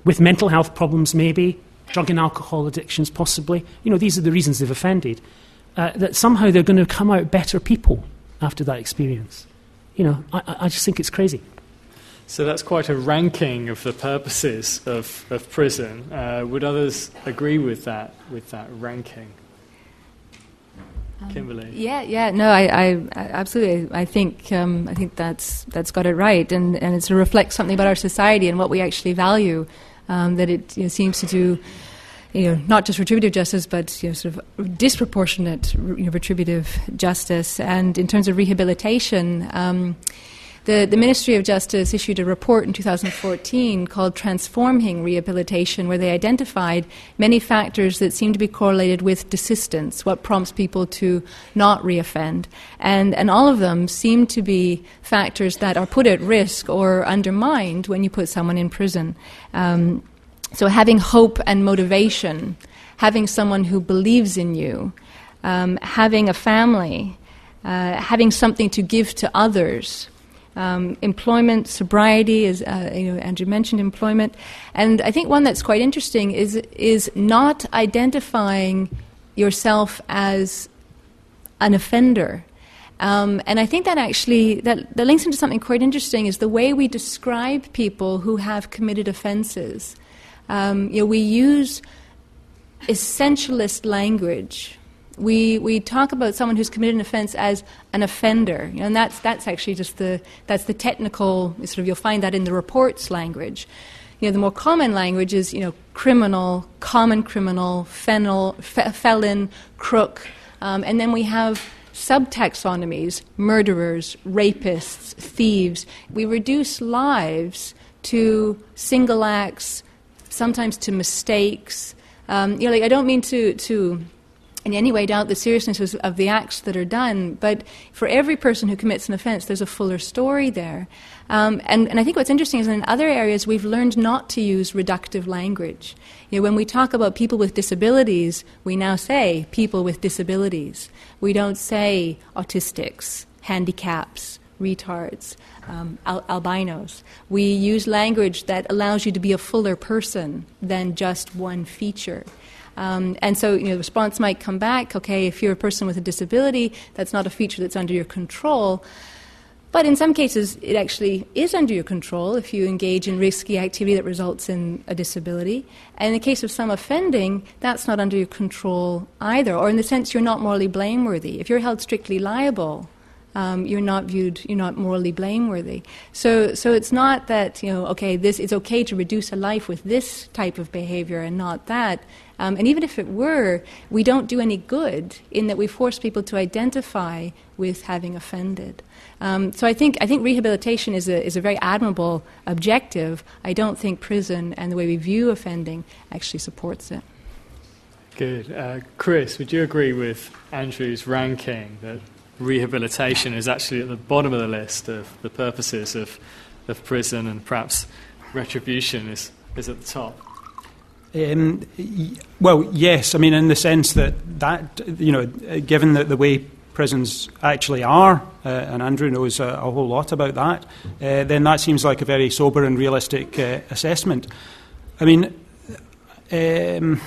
Speaker 2: with mental health problems maybe, drug and alcohol addictions possibly, you know, these are the reasons they've offended, uh, that somehow they're going to come out better people after that experience. You know, I, I just think it's crazy.
Speaker 1: So that's quite a ranking of the purposes of, of prison. Uh, would others agree with that, with that ranking? Um, Kimberley.
Speaker 3: Yeah, yeah, no, I, I, I absolutely. I think, um, I think that's that's got it right, and and it reflects something about our society and what we actually value. Um, that it you know, seems to do you know, not just retributive justice, but you know, sort of disproportionate you know, retributive justice. And in terms of rehabilitation, um, the, the Ministry of Justice issued a report in 2014 called Transforming Rehabilitation, where they identified many factors that seem to be correlated with desistance, what prompts people to not reoffend. And, and all of them seem to be factors that are put at risk or undermined when you put someone in prison. Um, so, having hope and motivation, having someone who believes in you, um, having a family, uh, having something to give to others. Um, employment, sobriety, as uh, you know Andrew mentioned employment, and I think one that's quite interesting is is not identifying yourself as an offender. Um, and I think that actually that, that links into something quite interesting is the way we describe people who have committed offences. Um, you know, we use essentialist language. We, we talk about someone who's committed an offense as an offender, you know, and that's, that's actually just the, that's the technical, sort of, you'll find that in the reports language. You know, the more common language is, you know, criminal, common criminal, fennel, fe- felon, crook, um, and then we have subtaxonomies, murderers, rapists, thieves. We reduce lives to single acts, sometimes to mistakes. Um, you know, like I don't mean to to in any way doubt the seriousness of the acts that are done, but for every person who commits an offense, there's a fuller story there. Um, and, and I think what's interesting is in other areas we've learned not to use reductive language. You know, when we talk about people with disabilities, we now say people with disabilities. We don't say autistics, handicaps, retards um, al- albinos. We use language that allows you to be a fuller person than just one feature. Um, and so, you know, the response might come back okay, if you're a person with a disability, that's not a feature that's under your control. But in some cases, it actually is under your control if you engage in risky activity that results in a disability. And in the case of some offending, that's not under your control either, or in the sense you're not morally blameworthy. If you're held strictly liable, um, you're not viewed, you're not morally blameworthy. So, so it's not that you know, okay, this it's okay to reduce a life with this type of behavior and not that. Um, and even if it were, we don't do any good in that we force people to identify with having offended. Um, so I think I think rehabilitation is a is a very admirable objective. I don't think prison and the way we view offending actually supports it.
Speaker 1: Good, uh, Chris. Would you agree with Andrew's ranking that rehabilitation is actually at the bottom of the list of the purposes of, of prison, and perhaps retribution is, is at the top.
Speaker 4: Um, well, yes. I mean, in the sense that that you know, given that the way prisons actually are, uh, and Andrew knows a, a, whole lot about that, uh, then that seems like a very sober and realistic uh, assessment. I mean, um,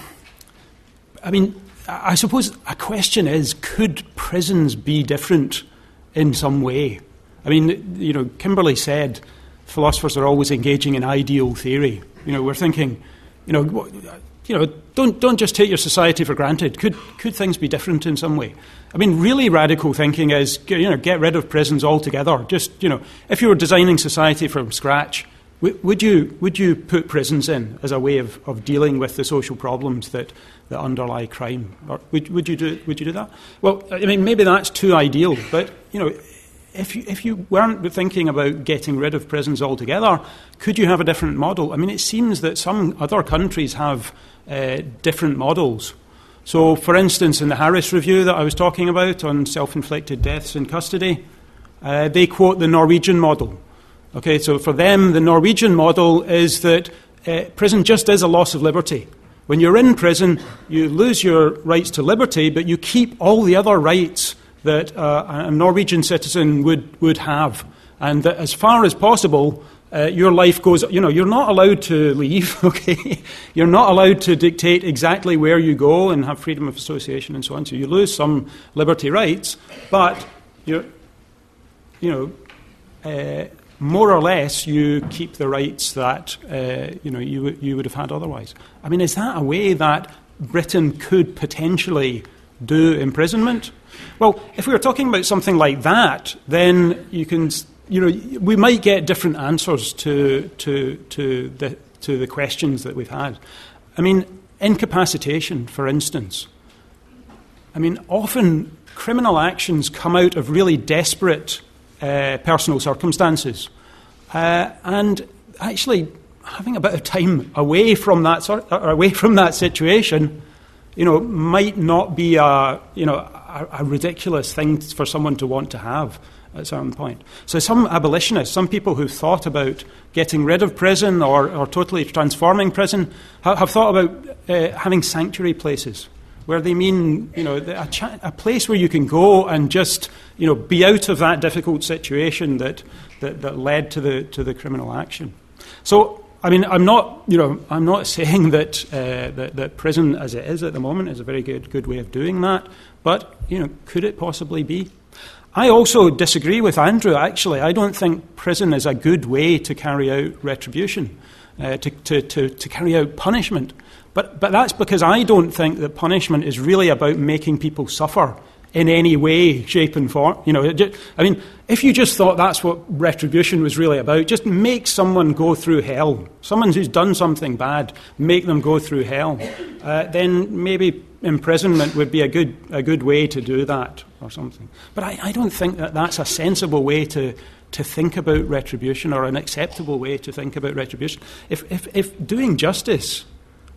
Speaker 4: I mean, I suppose a question is could prisons be different in some way? I mean, you know, Kimberley said philosophers are always engaging in ideal theory. You know, we're thinking, you know, you know, don't, don't just take your society for granted. Could, could things be different in some way? I mean, really radical thinking is, you know, get rid of prisons altogether. Just, you know, if you were designing society from scratch, would you, would you put prisons in as a way of, of dealing with the social problems that, that underlie crime? Or would, would, you do, would you do that? Well, I mean, maybe that's too ideal, but, you know, if you, if you weren't thinking about getting rid of prisons altogether, could you have a different model? I mean, it seems that some other countries have uh, different models. So, for instance, in the Harris Review that I was talking about on self inflicted deaths in custody, uh, they quote the Norwegian model. Okay, so for them, the Norwegian model is that uh, prison just is a loss of liberty. When you're in prison, you lose your rights to liberty, but you keep all the other rights that uh, a Norwegian citizen would, would have. And that as far as possible, uh, your life goes, you know, you're not allowed to leave, okay? You're not allowed to dictate exactly where you go and have freedom of association and so on. So you lose some liberty rights, but you're, you know, uh, more or less you keep the rights that uh, you know you, you would have had otherwise. I mean, is that a way that Britain could potentially do imprisonment? Well, if we were talking about something like that, then you can you know we might get different answers to to to the to the questions that we've had. I mean, incapacitation, for instance. I mean, often criminal actions come out of really desperate uh, personal circumstances. Uh, and actually, having a bit of time away from that sort, or away from that situation, you know, might not be a you know a, a ridiculous thing for someone to want to have at a certain point. So some abolitionists, some people who've thought about getting rid of prison or, or totally transforming prison, have, have thought about uh, having sanctuary places where they mean you know a, a, place where you can go and just you know be out of that difficult situation that, that, that led to the to the criminal action. So I mean I'm not you know I'm not saying that, uh, that that prison as it is at the moment is a very good good way of doing that, but you know could it possibly be? I also disagree with Andrew. Actually, I don't think prison is a good way to carry out retribution, uh, to, to, to, to carry out punishment. But, but that's because I don't think that punishment is really about making people suffer in any way, shape, and form. You know, I mean, if you just thought that's what retribution was really about, just make someone go through hell. Someone who's done something bad, make them go through hell. Uh, then maybe imprisonment would be a good, a good way to do that or something. But I, I don't think that that's a sensible way to, to think about retribution or an acceptable way to think about retribution. If, if, if doing justice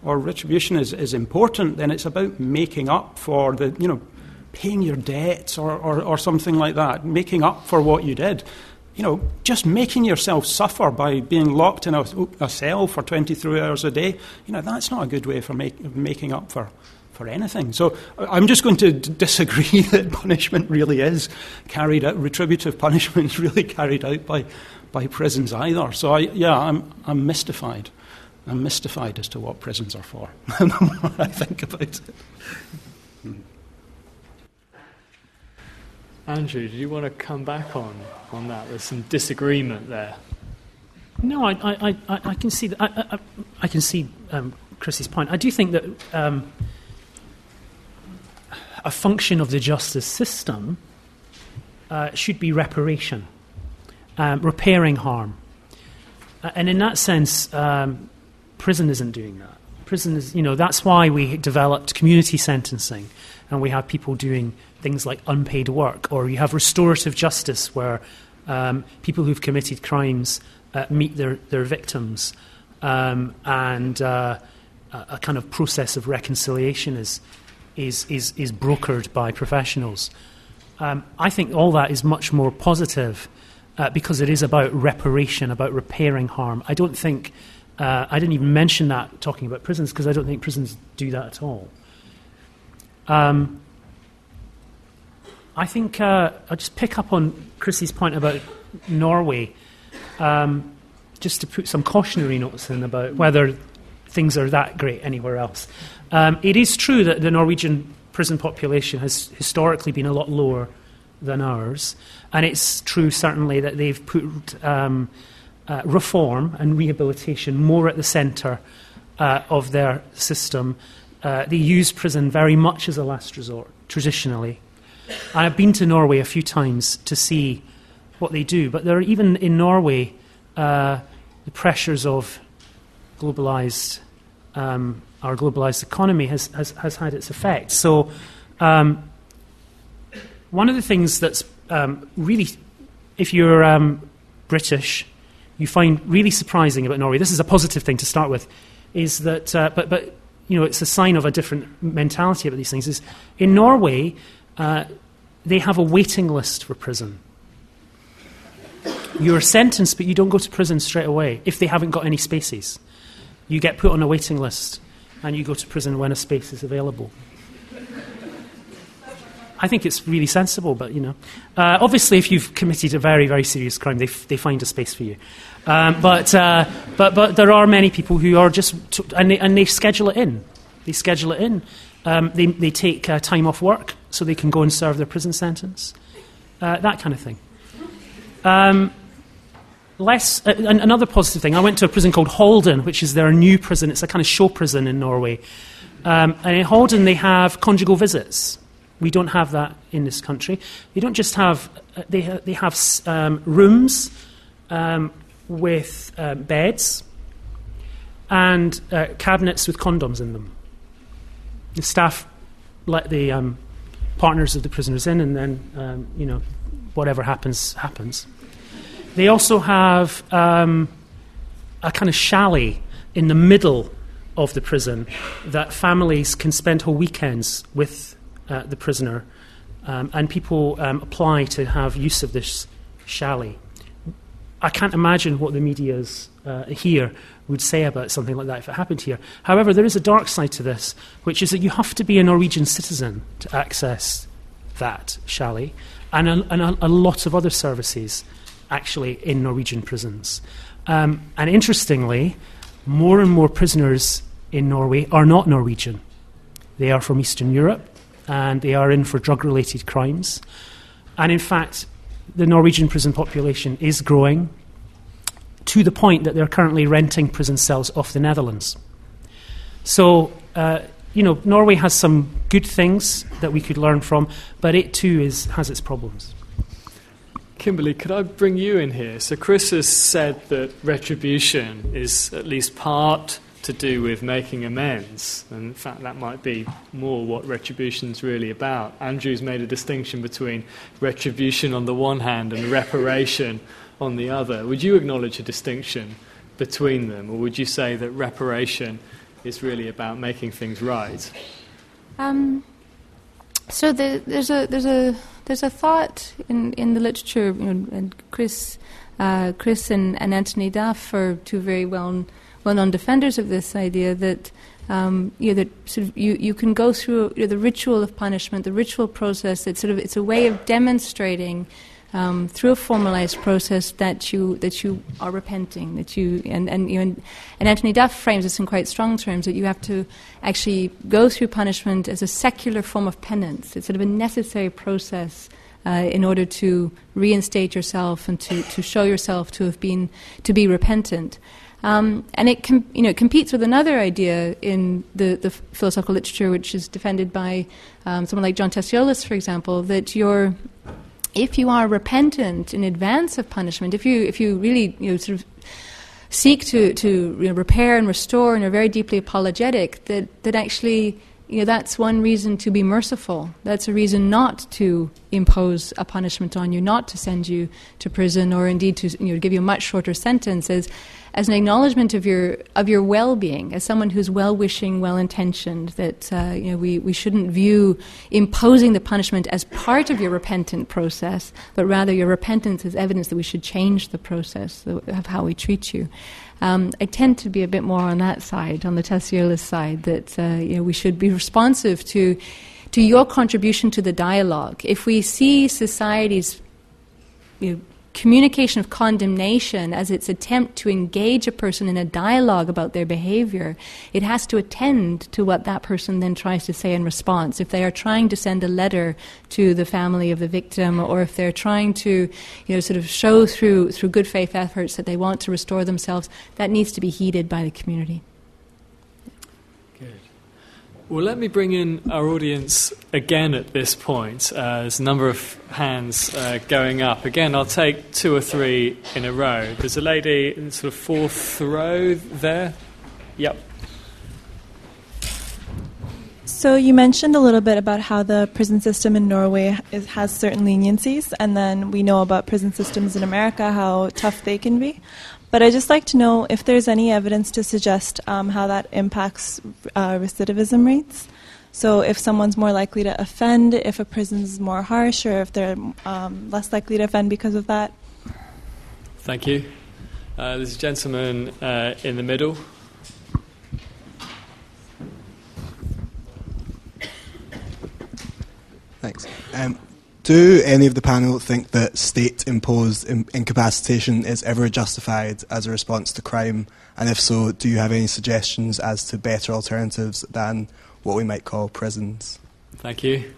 Speaker 4: or retribution is, is important, then it's about making up for the, you know, paying your debts or, or, or something like that, making up for what you did. You know, just making yourself suffer by being locked in a, a cell for 23 hours a day, you know, that's not a good way for make, making up for, for anything. So I'm just going to d- disagree that punishment really is carried out, retributive punishment is really carried out by, by prisons either. So, I, yeah, I'm, I'm mystified. I'm mystified as to what prisons are for the more I think about it.
Speaker 1: Andrew, do you want to come back on, on that? There's some disagreement there.
Speaker 2: No, I, I, I, I can see that. I, I, I can see um, Chris's point. I do think that um, a function of the justice system uh, should be reparation, um, repairing harm. Uh, and in that sense, um, prison isn't doing that. Prison is, you know, that's why we developed community sentencing and we have people doing things like unpaid work, or you have restorative justice where um, people who've committed crimes uh, meet their, their victims um, and uh, a kind of process of reconciliation is, is, is, is brokered by professionals. Um, I think all that is much more positive uh, because it is about reparation, about repairing harm. I don't think, uh, I didn't even mention that talking about prisons because I don't think prisons do that at all. Um, I think uh, I'll just pick up on Chris's point about Norway, um, just to put some cautionary notes in about whether things are that great anywhere else. Um, it is true that the Norwegian prison population has historically been a lot lower than ours. And it's true, certainly, that they've put um, uh, reform and rehabilitation more at the centre uh, of their system. Uh, they use prison very much as a last resort, traditionally. And I've been to Norway a few times to see what they do, but there are even in Norway uh, the pressures of globalised um, our globalized economy has, has, has had its effect. So, um, one of the things that's um, really, if you're um, British, you find really surprising about Norway, this is a positive thing to start with, is that, uh, but, but you know, it's a sign of a different mentality about these things, is in Norway, uh, they have a waiting list for prison. You're sentenced, but you don't go to prison straight away if they haven't got any spaces. You get put on a waiting list and you go to prison when a space is available. I think it's really sensible, but you know, uh, obviously, if you've committed a very, very serious crime, they, f- they find a space for you. Um, but, uh, but, but there are many people who are just, t- and, they, and they schedule it in. They schedule it in. Um, they, they take uh, time off work so they can go and serve their prison sentence. Uh, that kind of thing. Um, less uh, another positive thing. I went to a prison called Halden, which is their new prison. It's a kind of show prison in Norway. Um, and in Halden, they have conjugal visits. We don't have that in this country. They don't just have uh, they ha- they have um, rooms um, with uh, beds and uh, cabinets with condoms in them. The staff let the um, partners of the prisoners in, and then um, you know whatever happens happens. They also have um, a kind of chalet in the middle of the prison that families can spend whole weekends with uh, the prisoner, um, and people um, apply to have use of this chalet. I can't imagine what the media's uh, here would say about something like that if it happened here. However, there is a dark side to this, which is that you have to be a Norwegian citizen to access that chalet and a, and a, a lot of other services actually in Norwegian prisons. Um, and interestingly, more and more prisoners in Norway are not Norwegian. They are from Eastern Europe and they are in for drug related crimes. And in fact, the Norwegian prison population is growing to the point that they're currently renting prison cells off the Netherlands. So, uh, you know, Norway has some good things that we could learn from, but it too is, has its problems.
Speaker 1: Kimberley, could I bring you in here? So, Chris has said that retribution is at least part to do with making amends, and in fact, that might be more what retribution is really about. Andrew's made a distinction between retribution on the one hand and reparation on the other. Would you acknowledge a distinction between them, or would you say that reparation is really about making things right?
Speaker 3: Um, so the, there's a there's a there's a thought in, in the literature, you know, and Chris, uh, Chris and, and Anthony Duff are two very well well known defenders of this idea that um, you know, that sort of you, you can go through you know, the ritual of punishment, the ritual process. It's sort of it's a way of demonstrating um, through a formalized process that you that you are repenting, that you and and, you know, and Anthony Duff frames this in quite strong terms that you have to actually go through punishment as a secular form of penance. It's sort of a necessary process. Uh, in order to reinstate yourself and to, to show yourself to have been to be repentant, um, and it com- you know competes with another idea in the, the philosophical literature, which is defended by um, someone like John Tasioulas, for example, that you're if you are repentant in advance of punishment, if you if you really you know sort of seek to to you know, repair and restore and are very deeply apologetic, that that actually you know that's one reason to be merciful. That's a reason not to impose a punishment on you, not to send you to prison, or indeed to you know give you a much shorter sentence. As as an acknowledgement of your of your well-being, as someone who's well-wishing, well-intentioned. That uh, you know we, we shouldn't view imposing the punishment as part of your repentant process, but rather your repentance as evidence that we should change the process of how we treat you. Um, I tend to be a bit more on that side, on the Tasioulas side, that uh, you know we should be responsive to to your contribution to the dialogue. If we see societies you know, communication of condemnation as its attempt to engage a person in a dialogue about their behavior, it has to attend to what that person then tries to say in response. If they are trying to send a letter to the family of the victim, or if they're trying to, you know, sort of show through through good faith efforts that they want to restore themselves, that needs to be heeded by the community.
Speaker 1: Well, let me bring in our audience again at this point. Uh, there's a number of hands uh, going up. Again, I'll take two or three in a row. There's a lady in sort of fourth row there. Yep.
Speaker 8: So you mentioned a little bit about how the prison system in Norway is, has certain leniencies, and then we know about prison systems in America, how tough they can be. But I'd just like to know if there's any evidence to suggest um, how that impacts uh, recidivism rates. So, if someone's more likely to offend, if a prison's more harsh, or if they're um, less likely to offend because of that.
Speaker 1: Thank you. Uh, there's a gentleman uh, in the middle.
Speaker 9: Thanks. Um, do any of the panel think that state imposed incapacitation is ever justified as a response to crime? And if so, do you have any suggestions as to better alternatives than what we might call prisons?
Speaker 1: Thank you.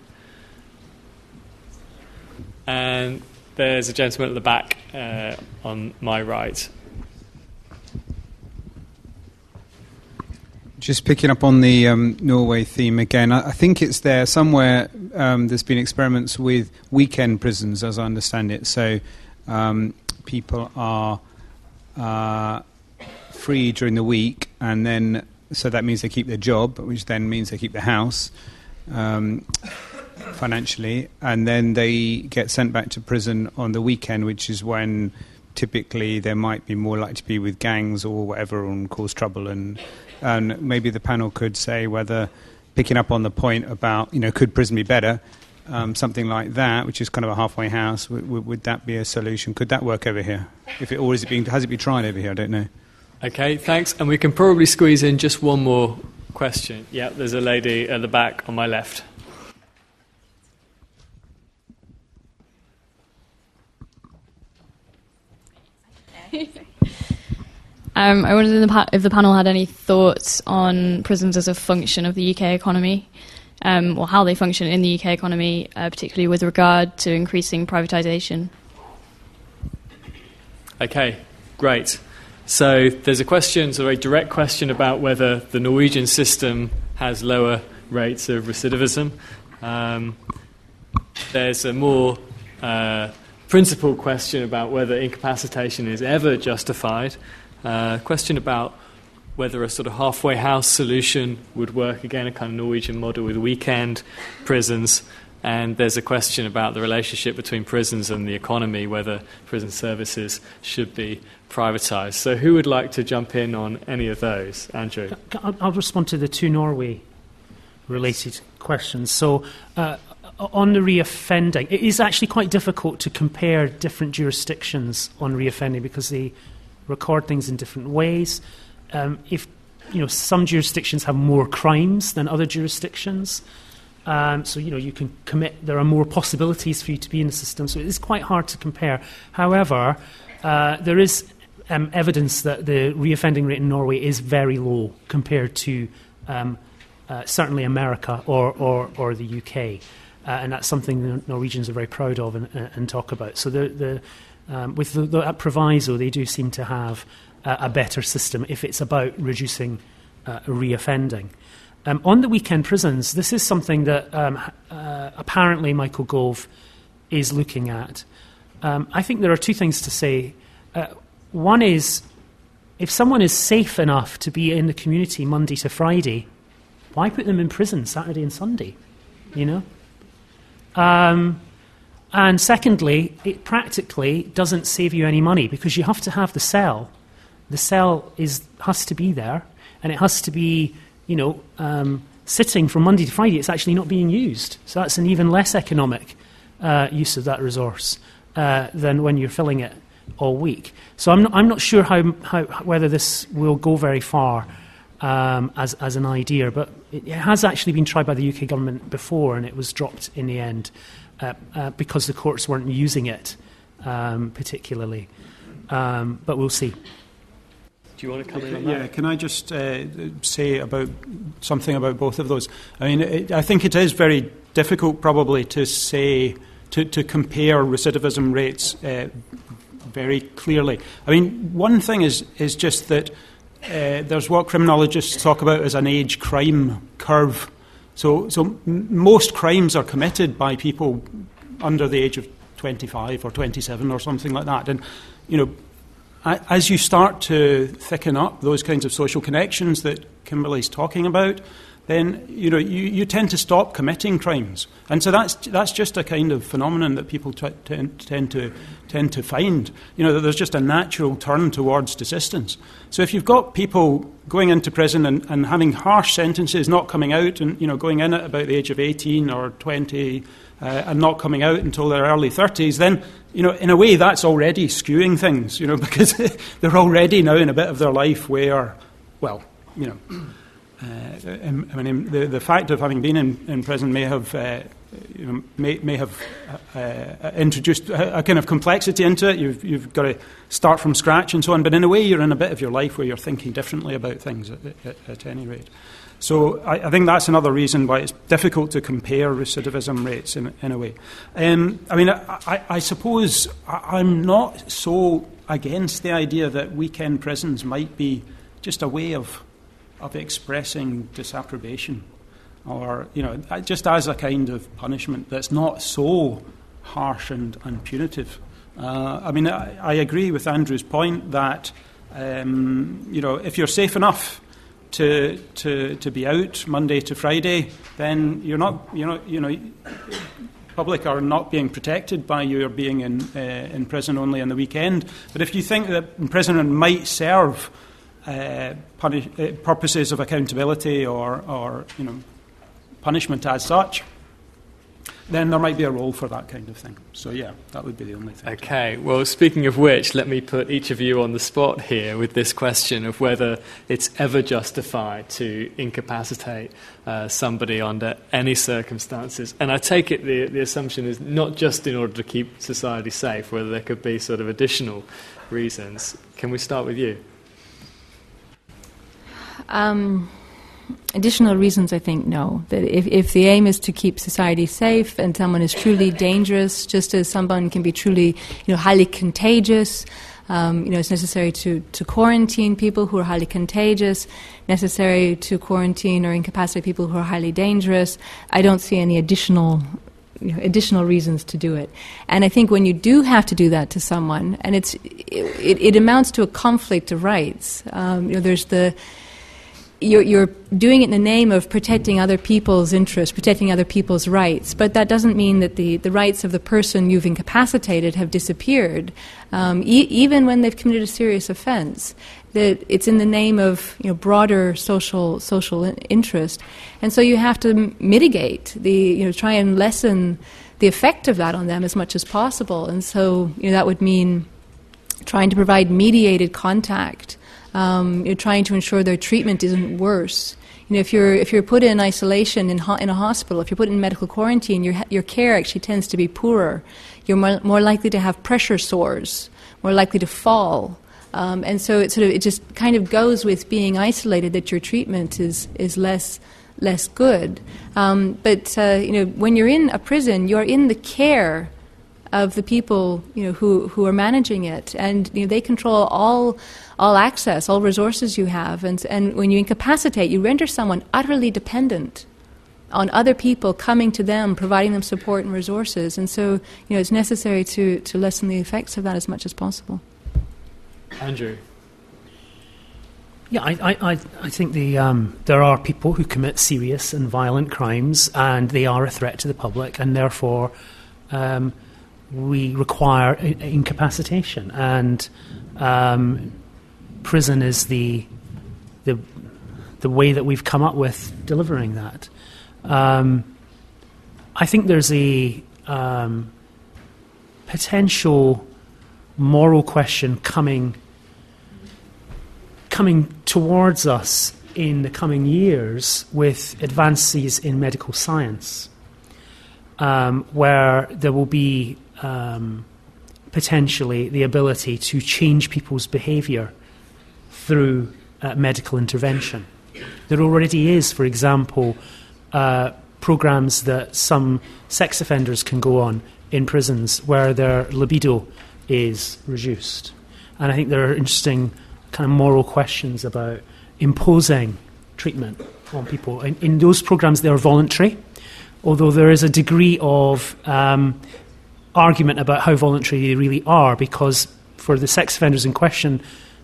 Speaker 1: And there's a gentleman at the back uh, on my right.
Speaker 10: Just picking up on the um, Norway theme again, I, think it's there somewhere. Um, there's been experiments with weekend prisons, as I understand it. So um, people are uh, free during the week, and then so that means they keep their job, which then means they keep their house um, financially, and then they get sent back to prison on the weekend, which is when typically there might be more likely to be with gangs or whatever and cause trouble and and maybe the panel could say whether picking up on the point about you know could prison be better, um, something like that, which is kind of a halfway house. W- w- would that be a solution? Could that work over here? If it, or is it being has it been tried over here? I don't know.
Speaker 1: Okay, thanks. And we can probably squeeze in just one more question. Yeah, there's a lady at the back on my left.
Speaker 11: Um, I wondered the pa- if the panel had any thoughts on prisons as a function of the UK economy, um, or how they function in the UK economy, uh, particularly with regard to increasing privatisation.
Speaker 1: Okay, great. So there's a question, so a direct question about whether the Norwegian system has lower rates of recidivism. Um, there's a more uh, principled question about whether incapacitation is ever justified. Uh, question about whether a sort of halfway house solution would work. Again, a kind of Norwegian model with weekend prisons. And there's a question about the relationship between prisons and the economy, whether prison services should be privatised. So, who would like to jump in on any of those? Andrew?
Speaker 2: I'll respond to the two Norway related questions. So, uh, on the reoffending, it is actually quite difficult to compare different jurisdictions on reoffending because they record things in different ways. Um, if you know, some jurisdictions have more crimes than other jurisdictions. Um, so you know you can commit. There are more possibilities for you to be in the system. So it is quite hard to compare. However, uh, there is um, evidence that the reoffending rate in Norway is very low compared to um, uh, certainly America or, or, or the UK. Uh, and that's something Norwegians are very proud of and, uh, and talk about. So the, the, um, with the, the, proviso, they do seem to have uh, a better system if it's about reducing uh, reoffending. Um, on the weekend prisons, this is something that um, uh, apparently Michael Gove is looking at. Um, I think there are two things to say. Uh, one is if someone is safe enough to be in the community Monday to Friday, why put them in prison Saturday and Sunday? You know? Um, and secondly, it practically doesn't save you any money because you have to have the cell. The cell is, has to be there, and it has to be, you know, um, sitting from Monday to Friday. It's actually not being used. So that's an even less economic uh, use of that resource uh, than when you're filling it all week. So I'm not, I'm not sure how, how, whether this will go very far um, as, as an idea, but it, it, has actually been tried by the UK government before and it was dropped in the end uh, uh, because the courts weren't using it um, particularly. Um, but we'll see.
Speaker 1: Do you want to come in on
Speaker 4: that? Yeah, can I just uh, say about something about both of those? I mean, it, I think it is very difficult, probably, to say to, to compare recidivism rates uh, very clearly. I mean, one thing is, is just that uh, there's what criminologists talk about as an age crime curve. So, so m- most crimes are committed by people under the age of 25 or 27 or something like that. And, you know, as you start to thicken up those kinds of social connections that Kimberley's talking about, then you know you, you tend to stop committing crimes, and so that's that's just a kind of phenomenon that people t- tend, tend to tend to find. You know that there's just a natural turn towards desistance. So if you've got people going into prison and, and having harsh sentences, not coming out, and you know going in at about the age of 18 or 20. Uh, and not coming out until their early 30s, then, you know, in a way that's already skewing things, you know, because they're already now in a bit of their life where, well, you know, I mean, the, the fact of having been in, in prison may have uh, you know, may, may have uh, uh, introduced a, a, kind of complexity into it. You've, you've got to start from scratch and so on. But in a way, you're in a bit of your life where you're thinking differently about things at, at, at any rate. So I, I, think that's another reason why it's difficult to compare recidivism rates in, in a way. Um, I mean, I, I suppose I'm not so against the idea that weekend prisons might be just a way of of expressing disapprobation or, you know, just as a kind of punishment that's not so harsh and, and punitive. Uh, I mean, I, I, agree with Andrew's point that, um, you know, if you're safe enough to, to, to be out Monday to Friday, then you're not, you know, you know, public are not being protected by your being in, uh, in prison only on the weekend. But if you think that imprisonment might serve uh, punish, uh, purposes of accountability or, or you know, punishment as such, then there might be a role for that kind of thing. So, yeah, that would be the only thing.
Speaker 1: Okay, well, speaking of which, let me put each of you on the spot here with this question of whether it's ever justified to incapacitate uh, somebody under any circumstances. And I take it the, the assumption is not just in order to keep society safe, whether there could be sort of additional reasons. Can we start with you?
Speaker 3: Um, additional reasons, I think, no. That if, if the aim is to keep society safe and someone is truly dangerous, just as someone can be truly, you know, highly contagious, um, you know, it's necessary to, to quarantine people who are highly contagious, necessary to quarantine or incapacitate people who are highly dangerous. I don't see any additional you know, additional reasons to do it. And I think when you do have to do that to someone, and it's it, it amounts to a conflict of rights. Um, you know, there's the you're, you're, doing it in the name of protecting other people's interests, protecting other people's rights, but that doesn't mean that the, the rights of the person you've incapacitated have disappeared, um, e- even when they've committed a serious offense. That it's in the name of you know, broader social social interest, and so you have to mitigate the you know try and lessen the effect of that on them as much as possible, and so you know, that would mean trying to provide mediated contact um, you're trying to ensure their treatment isn't worse. You know, if you're if you're put in isolation in, ho- in a hospital, if you're put in medical quarantine, your your care actually tends to be poorer. You're more, more likely to have pressure sores, more likely to fall. Um, and so it sort of it just kind of goes with being isolated that your treatment is is less less good. Um, but uh, you know, when you're in a prison, you're in the care of the people you know who who are managing it, and you know they control all all access, all resources you have. And, and when you incapacitate, you render someone utterly dependent on other people coming to them, providing them support and resources. And so, you know, it's necessary to, to lessen the effects of that as much as possible.
Speaker 1: Andrew.
Speaker 2: Yeah, I, I, I think the, um, there are people who commit serious and violent crimes, and they are a threat to the public, and therefore um, we require incapacitation. And um, prison is the, the, the way that we've come up with delivering that. Um, I think there's a um, potential moral question coming coming towards us in the coming years with advances in medical science, um, where there will be um, potentially the ability to change people's behaviour through uh, medical intervention. There already is, for example, uh, programs that some sex offenders can go on in prisons where their libido is reduced. And I think there are interesting kind of moral questions about imposing treatment on people. In, in those programs, they are voluntary, although there is a degree of um, argument about how voluntary they really are, because for the sex offenders in question,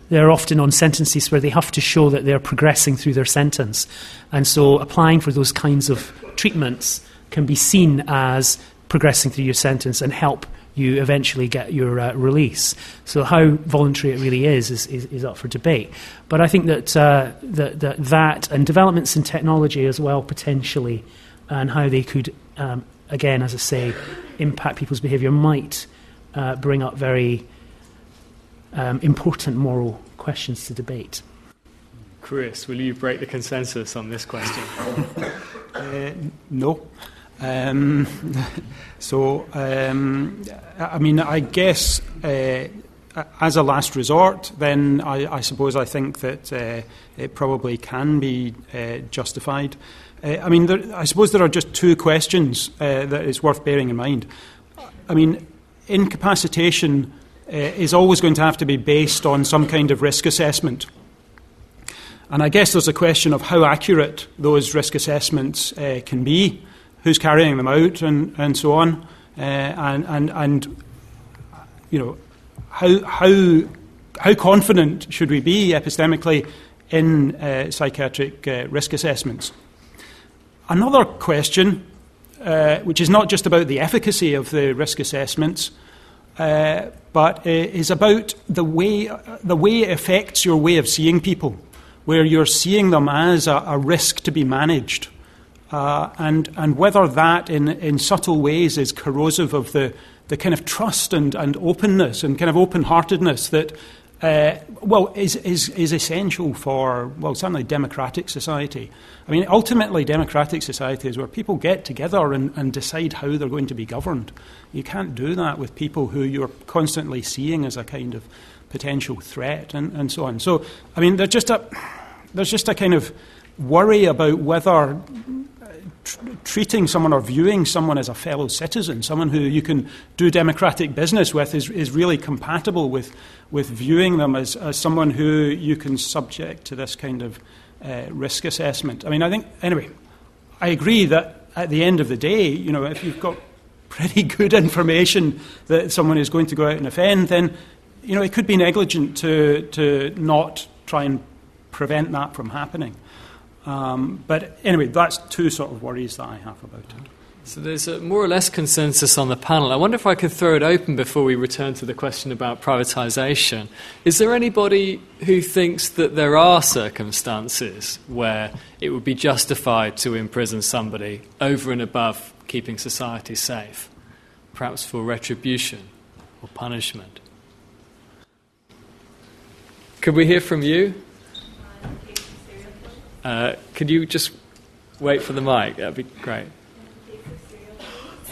Speaker 2: they're often on sentences where they have to show that they're progressing through their sentence. And so applying for those kinds of treatments can be seen as progressing through your sentence and help you eventually get your uh, release. So how voluntary it really is is, is, is up for debate. But I think that, uh, that, that, that and developments in technology as well potentially and how they could, um, again, as I say, impact people's behaviour might uh, bring up very um, important moral questions to debate.
Speaker 1: Chris, will you break the consensus on this question?
Speaker 4: uh, no. Um, so, um, I mean, I guess uh, as a last resort, then I, I suppose I think that uh, it probably can be uh, justified. Uh, I mean, there, I suppose there are just two questions uh, that is worth bearing in mind. I mean, incapacitation uh, is always going to have to be based on some kind of risk assessment. And I guess there's a question of how accurate those risk assessments can be who's carrying them out, and, and so on. Uh, and, and, and, you know, how, how, how confident should we be epistemically in uh, psychiatric uh, risk assessments? Another question, uh, which is not just about the efficacy of the risk assessments, uh, but is about the way, the way it affects your way of seeing people, where you're seeing them as a, a risk to be managed. Uh, and, and whether that in, in subtle ways is corrosive of the, the kind of trust and, and openness and kind of open heartedness that, uh, well, is, is, is essential for, well, certainly democratic society. I mean, ultimately, democratic society is where people get together and, and decide how they're going to be governed. You can't do that with people who you're constantly seeing as a kind of potential threat and, and so on. So, I mean, there's just a, there's just a kind of worry about whether tr- treating someone or viewing someone as a fellow citizen, someone who you can do democratic business with, is, is really compatible with, with viewing them as, as someone who you can subject to this kind of uh, risk assessment. I mean, I think, anyway, I agree that at the end of the day, you know, if you've got pretty good information that someone is going to go out and offend, then, you know, it could be negligent to, to not try and prevent that from happening. Um, but anyway, that's two sort of worries that I have about it.
Speaker 1: So there's a more or less consensus on the panel. I wonder if I could throw it open before we return to the question about privatisation. Is there anybody who thinks that there are circumstances where it would be justified to imprison somebody over and above keeping society safe, perhaps for retribution or punishment? Could we hear from you? Uh, could you just wait for the mic? That'd be great.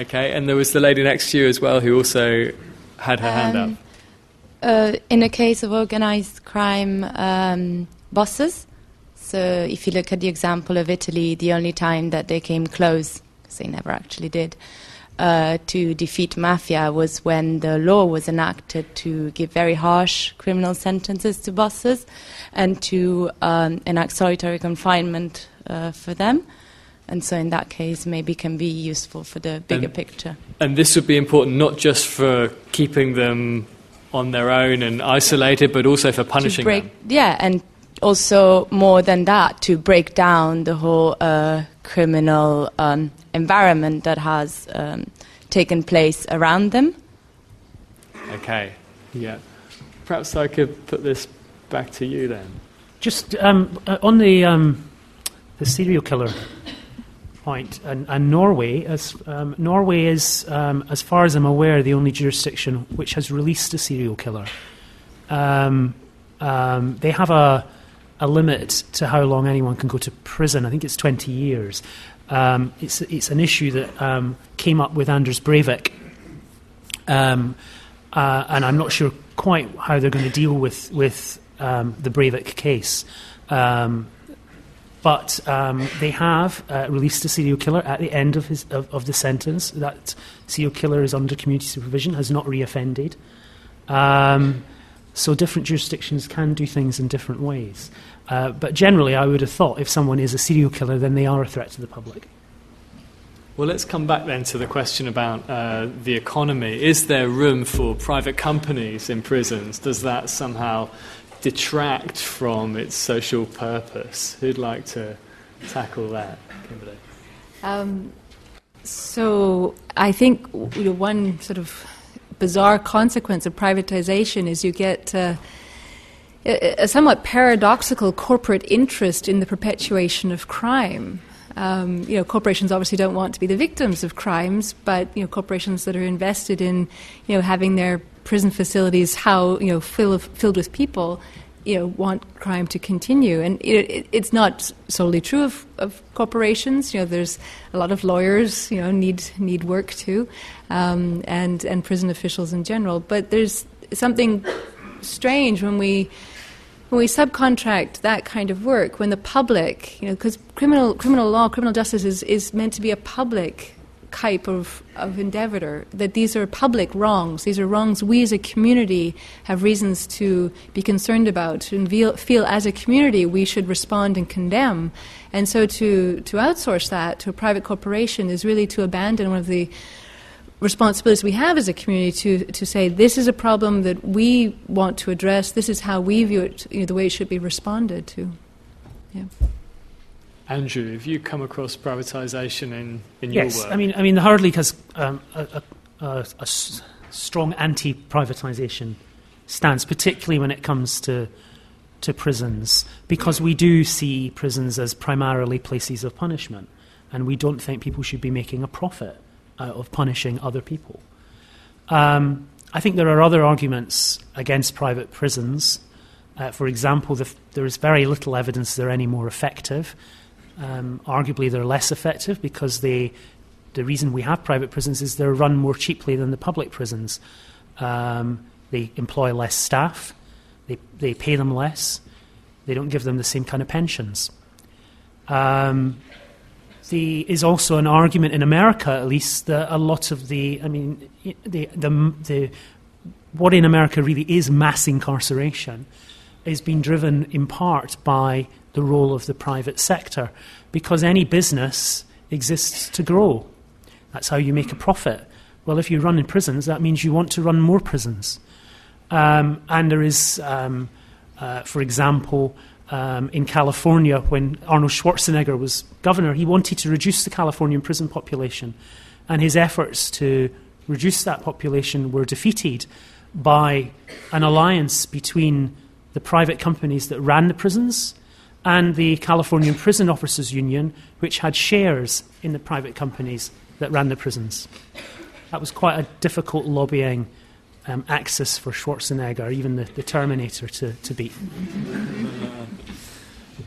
Speaker 1: Okay, and there was the lady next to you as well who also had her um, hand up. Um,
Speaker 12: uh, in a case of organized crime um, bosses, so if you look at the example of Italy, the only time that they came close, because they never actually did, uh, to defeat mafia was when the law was enacted to give very harsh criminal sentences to bosses and to um, enact solitary confinement uh, for them. And so, in that case, maybe can be useful for the bigger
Speaker 1: And-
Speaker 12: picture.
Speaker 1: And this would be important not just for keeping them on their own and isolated, but also for punishing
Speaker 12: break,
Speaker 1: them.
Speaker 12: Yeah, and also more than that, to break down the whole uh, criminal um, environment that has um, taken place around them.
Speaker 1: Okay, yeah. Perhaps I could put this back to you then.
Speaker 2: Just um, uh, on the um, the serial killer point, and, and Norway, as um, Norway is, um, as far as I'm aware, the only jurisdiction which has released a serial killer. Um, um, they have a a limit to how long anyone can go to prison. I think it's 20 years. Um, it's it's an issue that um, came up with Anders Breivik. Um, uh, and I'm not sure quite how they're going to deal with with um, the Breivik case. Um, but um, they have uh, released a serial killer at the end of, his, of, of the sentence. That serial killer is under community supervision, has not reoffended. Um, so different jurisdictions can do things in different ways. Uh, but generally, I would have thought if someone is a serial killer, then they are a threat to the public.
Speaker 1: Well, let's come back then to the question about uh, the economy. Is there room for private companies in prisons? Does that somehow detract from its social purpose? Who'd like to tackle that, Kimberley?
Speaker 3: Um, so I think you know, one sort of bizarre consequence of privatization is you get uh, a, somewhat paradoxical corporate interest in the perpetuation of crime. Um, you know, corporations obviously don't want to be the victims of crimes, but you know, corporations that are invested in, you know, having their prison facilities how you know fill, filled with people, you know, want crime to continue. And it, it, it's not solely true of, of corporations. You know, there's a lot of lawyers, you know, need need work too, um, and and prison officials in general. But there's something strange when we when we subcontract that kind of work, when the public, you know, because criminal criminal law, criminal justice is, is meant to be a public type of, of endeavour, that these are public wrongs. These are wrongs we as a community have reasons to be concerned about, and feel, feel as a community we should respond and condemn. And so to, to outsource that to a private corporation is really to abandon one of the responsibilities we have as a community to, to say this is a problem that we want to address, this is how we view it, you know, the way it should be responded to. Yeah.
Speaker 1: Andrew, have you come across privatisation in, in
Speaker 2: yes,
Speaker 1: your work?
Speaker 2: I mean, I mean, the Howard League has um, a, a, a, a s- strong anti-privatisation stance, particularly when it comes to to prisons, because we do see prisons as primarily places of punishment, and we don't think people should be making a profit out of punishing other people. Um, I think there are other arguments against private prisons. Uh, for example, the f- there is very little evidence they're any more effective. Um, arguably, they're less effective because they, the reason we have private prisons is they're run more cheaply than the public prisons. Um, they employ less staff, they, they pay them less, they don't give them the same kind of pensions. Um, there is also an argument in America, at least, that a lot of the, I mean, the, the, the, what in America really is mass incarceration is being driven in part by the role of the private sector because any business exists to grow. That's how you make a profit. Well, if you run in prisons, that means you want to run more prisons. Um, and there is, um, uh, for example, um, in California, when Arnold Schwarzenegger was governor, he wanted to reduce the Californian prison population. And his efforts to reduce that population were defeated by an alliance between the private companies that ran the prisons and the Californian Prison Officers Union, which had shares in the private companies that ran the prisons. That was quite a difficult lobbying um, axis for Schwarzenegger, even the, the Terminator, to, to beat.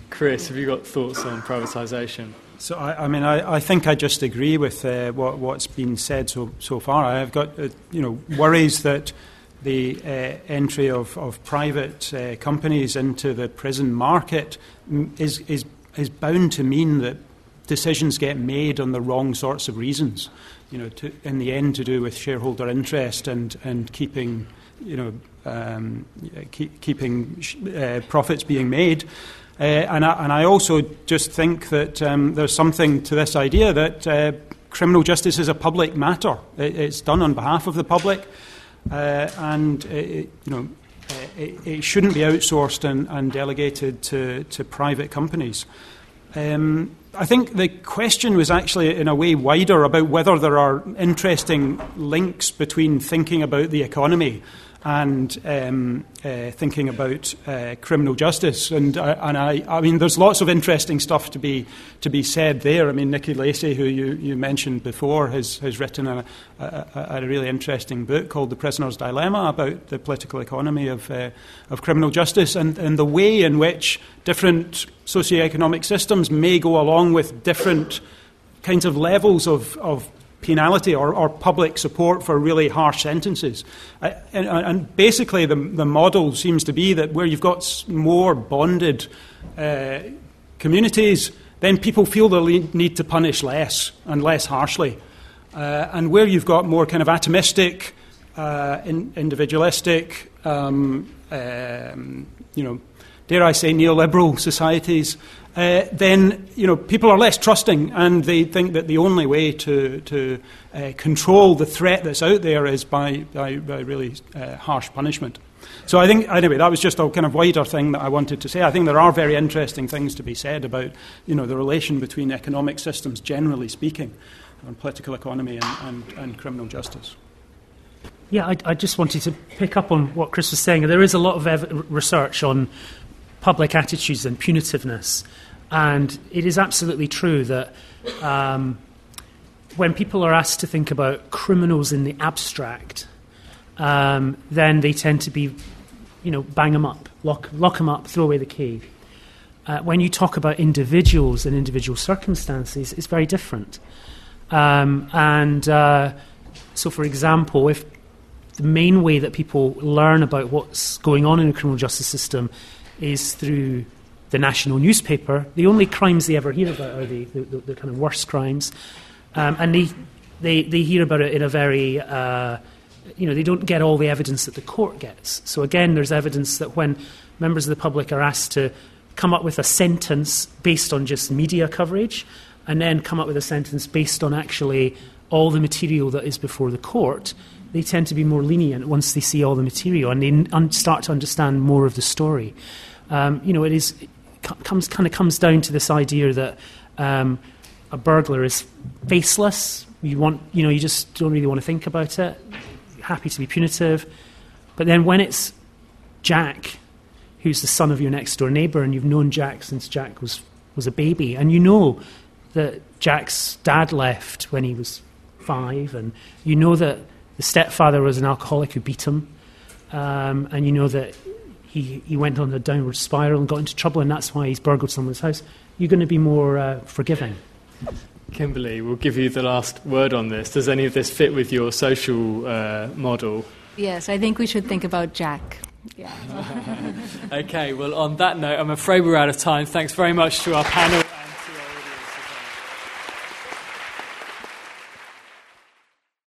Speaker 1: Chris, have you got thoughts on privatisation?
Speaker 4: So, I, I mean, I, I think I just agree with uh, what, what's been said so, so far. I've got, uh, you know, worries that the uh, entry of, of private uh, companies into the prison market is, is, is bound to mean that decisions get made on the wrong sorts of reasons. You know, to, in the end, to do with shareholder interest and, and keeping, you know, um, keep, keeping uh, profits being made. Uh, and, I, and I also just think that um, there's something to this idea that uh, criminal justice is a public matter. It, it's done on behalf of the public, uh, and it, you know it, it, shouldn't be outsourced and, and delegated to, to private companies. Um, I think the question was actually, in a way, wider about whether there are interesting links between thinking about the economy and um, uh, thinking about uh, criminal justice. And, uh, and I, I mean, there's lots of interesting stuff to be, to be said there. I mean, Nicky Lacey, who you, you mentioned before, has, has written a, a, a really interesting book called The Prisoner's Dilemma about the political economy of, uh, of criminal justice and, and the way in which different socioeconomic systems may go along with different kinds of levels of, of penality or, or, public support for really harsh sentences. Uh, and, and, basically, the, the model seems to be that where you've got more bonded uh, communities, then people feel the need to punish less and less harshly. Uh, and where you've got more kind of atomistic, uh, in, individualistic, um, um, you know, dare I say, neoliberal societies, uh, then you know people are less trusting, and they think that the only way to to uh, control the threat that's out there is by by, by really uh, harsh punishment. So I think anyway that was just a kind of wider thing that I wanted to say. I think there are very interesting things to be said about you know the relation between economic systems, generally speaking, and political economy and, and, and criminal justice.
Speaker 2: Yeah, I, I, just wanted to pick up on what Chris was saying. There is a lot of ev- research on public attitudes and punitiveness. And it is absolutely true that um, when people are asked to think about criminals in the abstract, um, then they tend to be, you know, bang them up, lock, lock them up, throw away the key. Uh, when you talk about individuals and individual circumstances, it's very different. Um, and uh, so, for example, if the main way that people learn about what's going on in the criminal justice system is through the national newspaper, the only crimes they ever hear about are the, the, the kind of worst crimes. Um, and they, they, they hear about it in a very, uh, you know, they don't get all the evidence that the court gets. So again, there's evidence that when members of the public are asked to come up with a sentence based on just media coverage, and then come up with a sentence based on actually all the material that is before the court, they tend to be more lenient once they see all the material and they un- start to understand more of the story. Um, you know, it is comes kind of comes down to this idea that um, a burglar is faceless. You want, you know, you just don't really want to think about it. happy to be punitive, but then when it's Jack, who's the son of your next door neighbour, and you've known Jack since Jack was was a baby, and you know that Jack's dad left when he was five, and you know that the stepfather was an alcoholic who beat him, um, and you know that he, he went on a downward spiral and got into trouble, and that's why he's burgled someone's house, you're going to be more uh, forgiving.
Speaker 1: Kimberley, we'll give you the last word on this. Does any of this fit with your social uh, model?
Speaker 3: Yes, I think we should think about Jack. Yeah.
Speaker 1: okay, well, on that note, I'm afraid we're out of time. Thanks very much to our panel.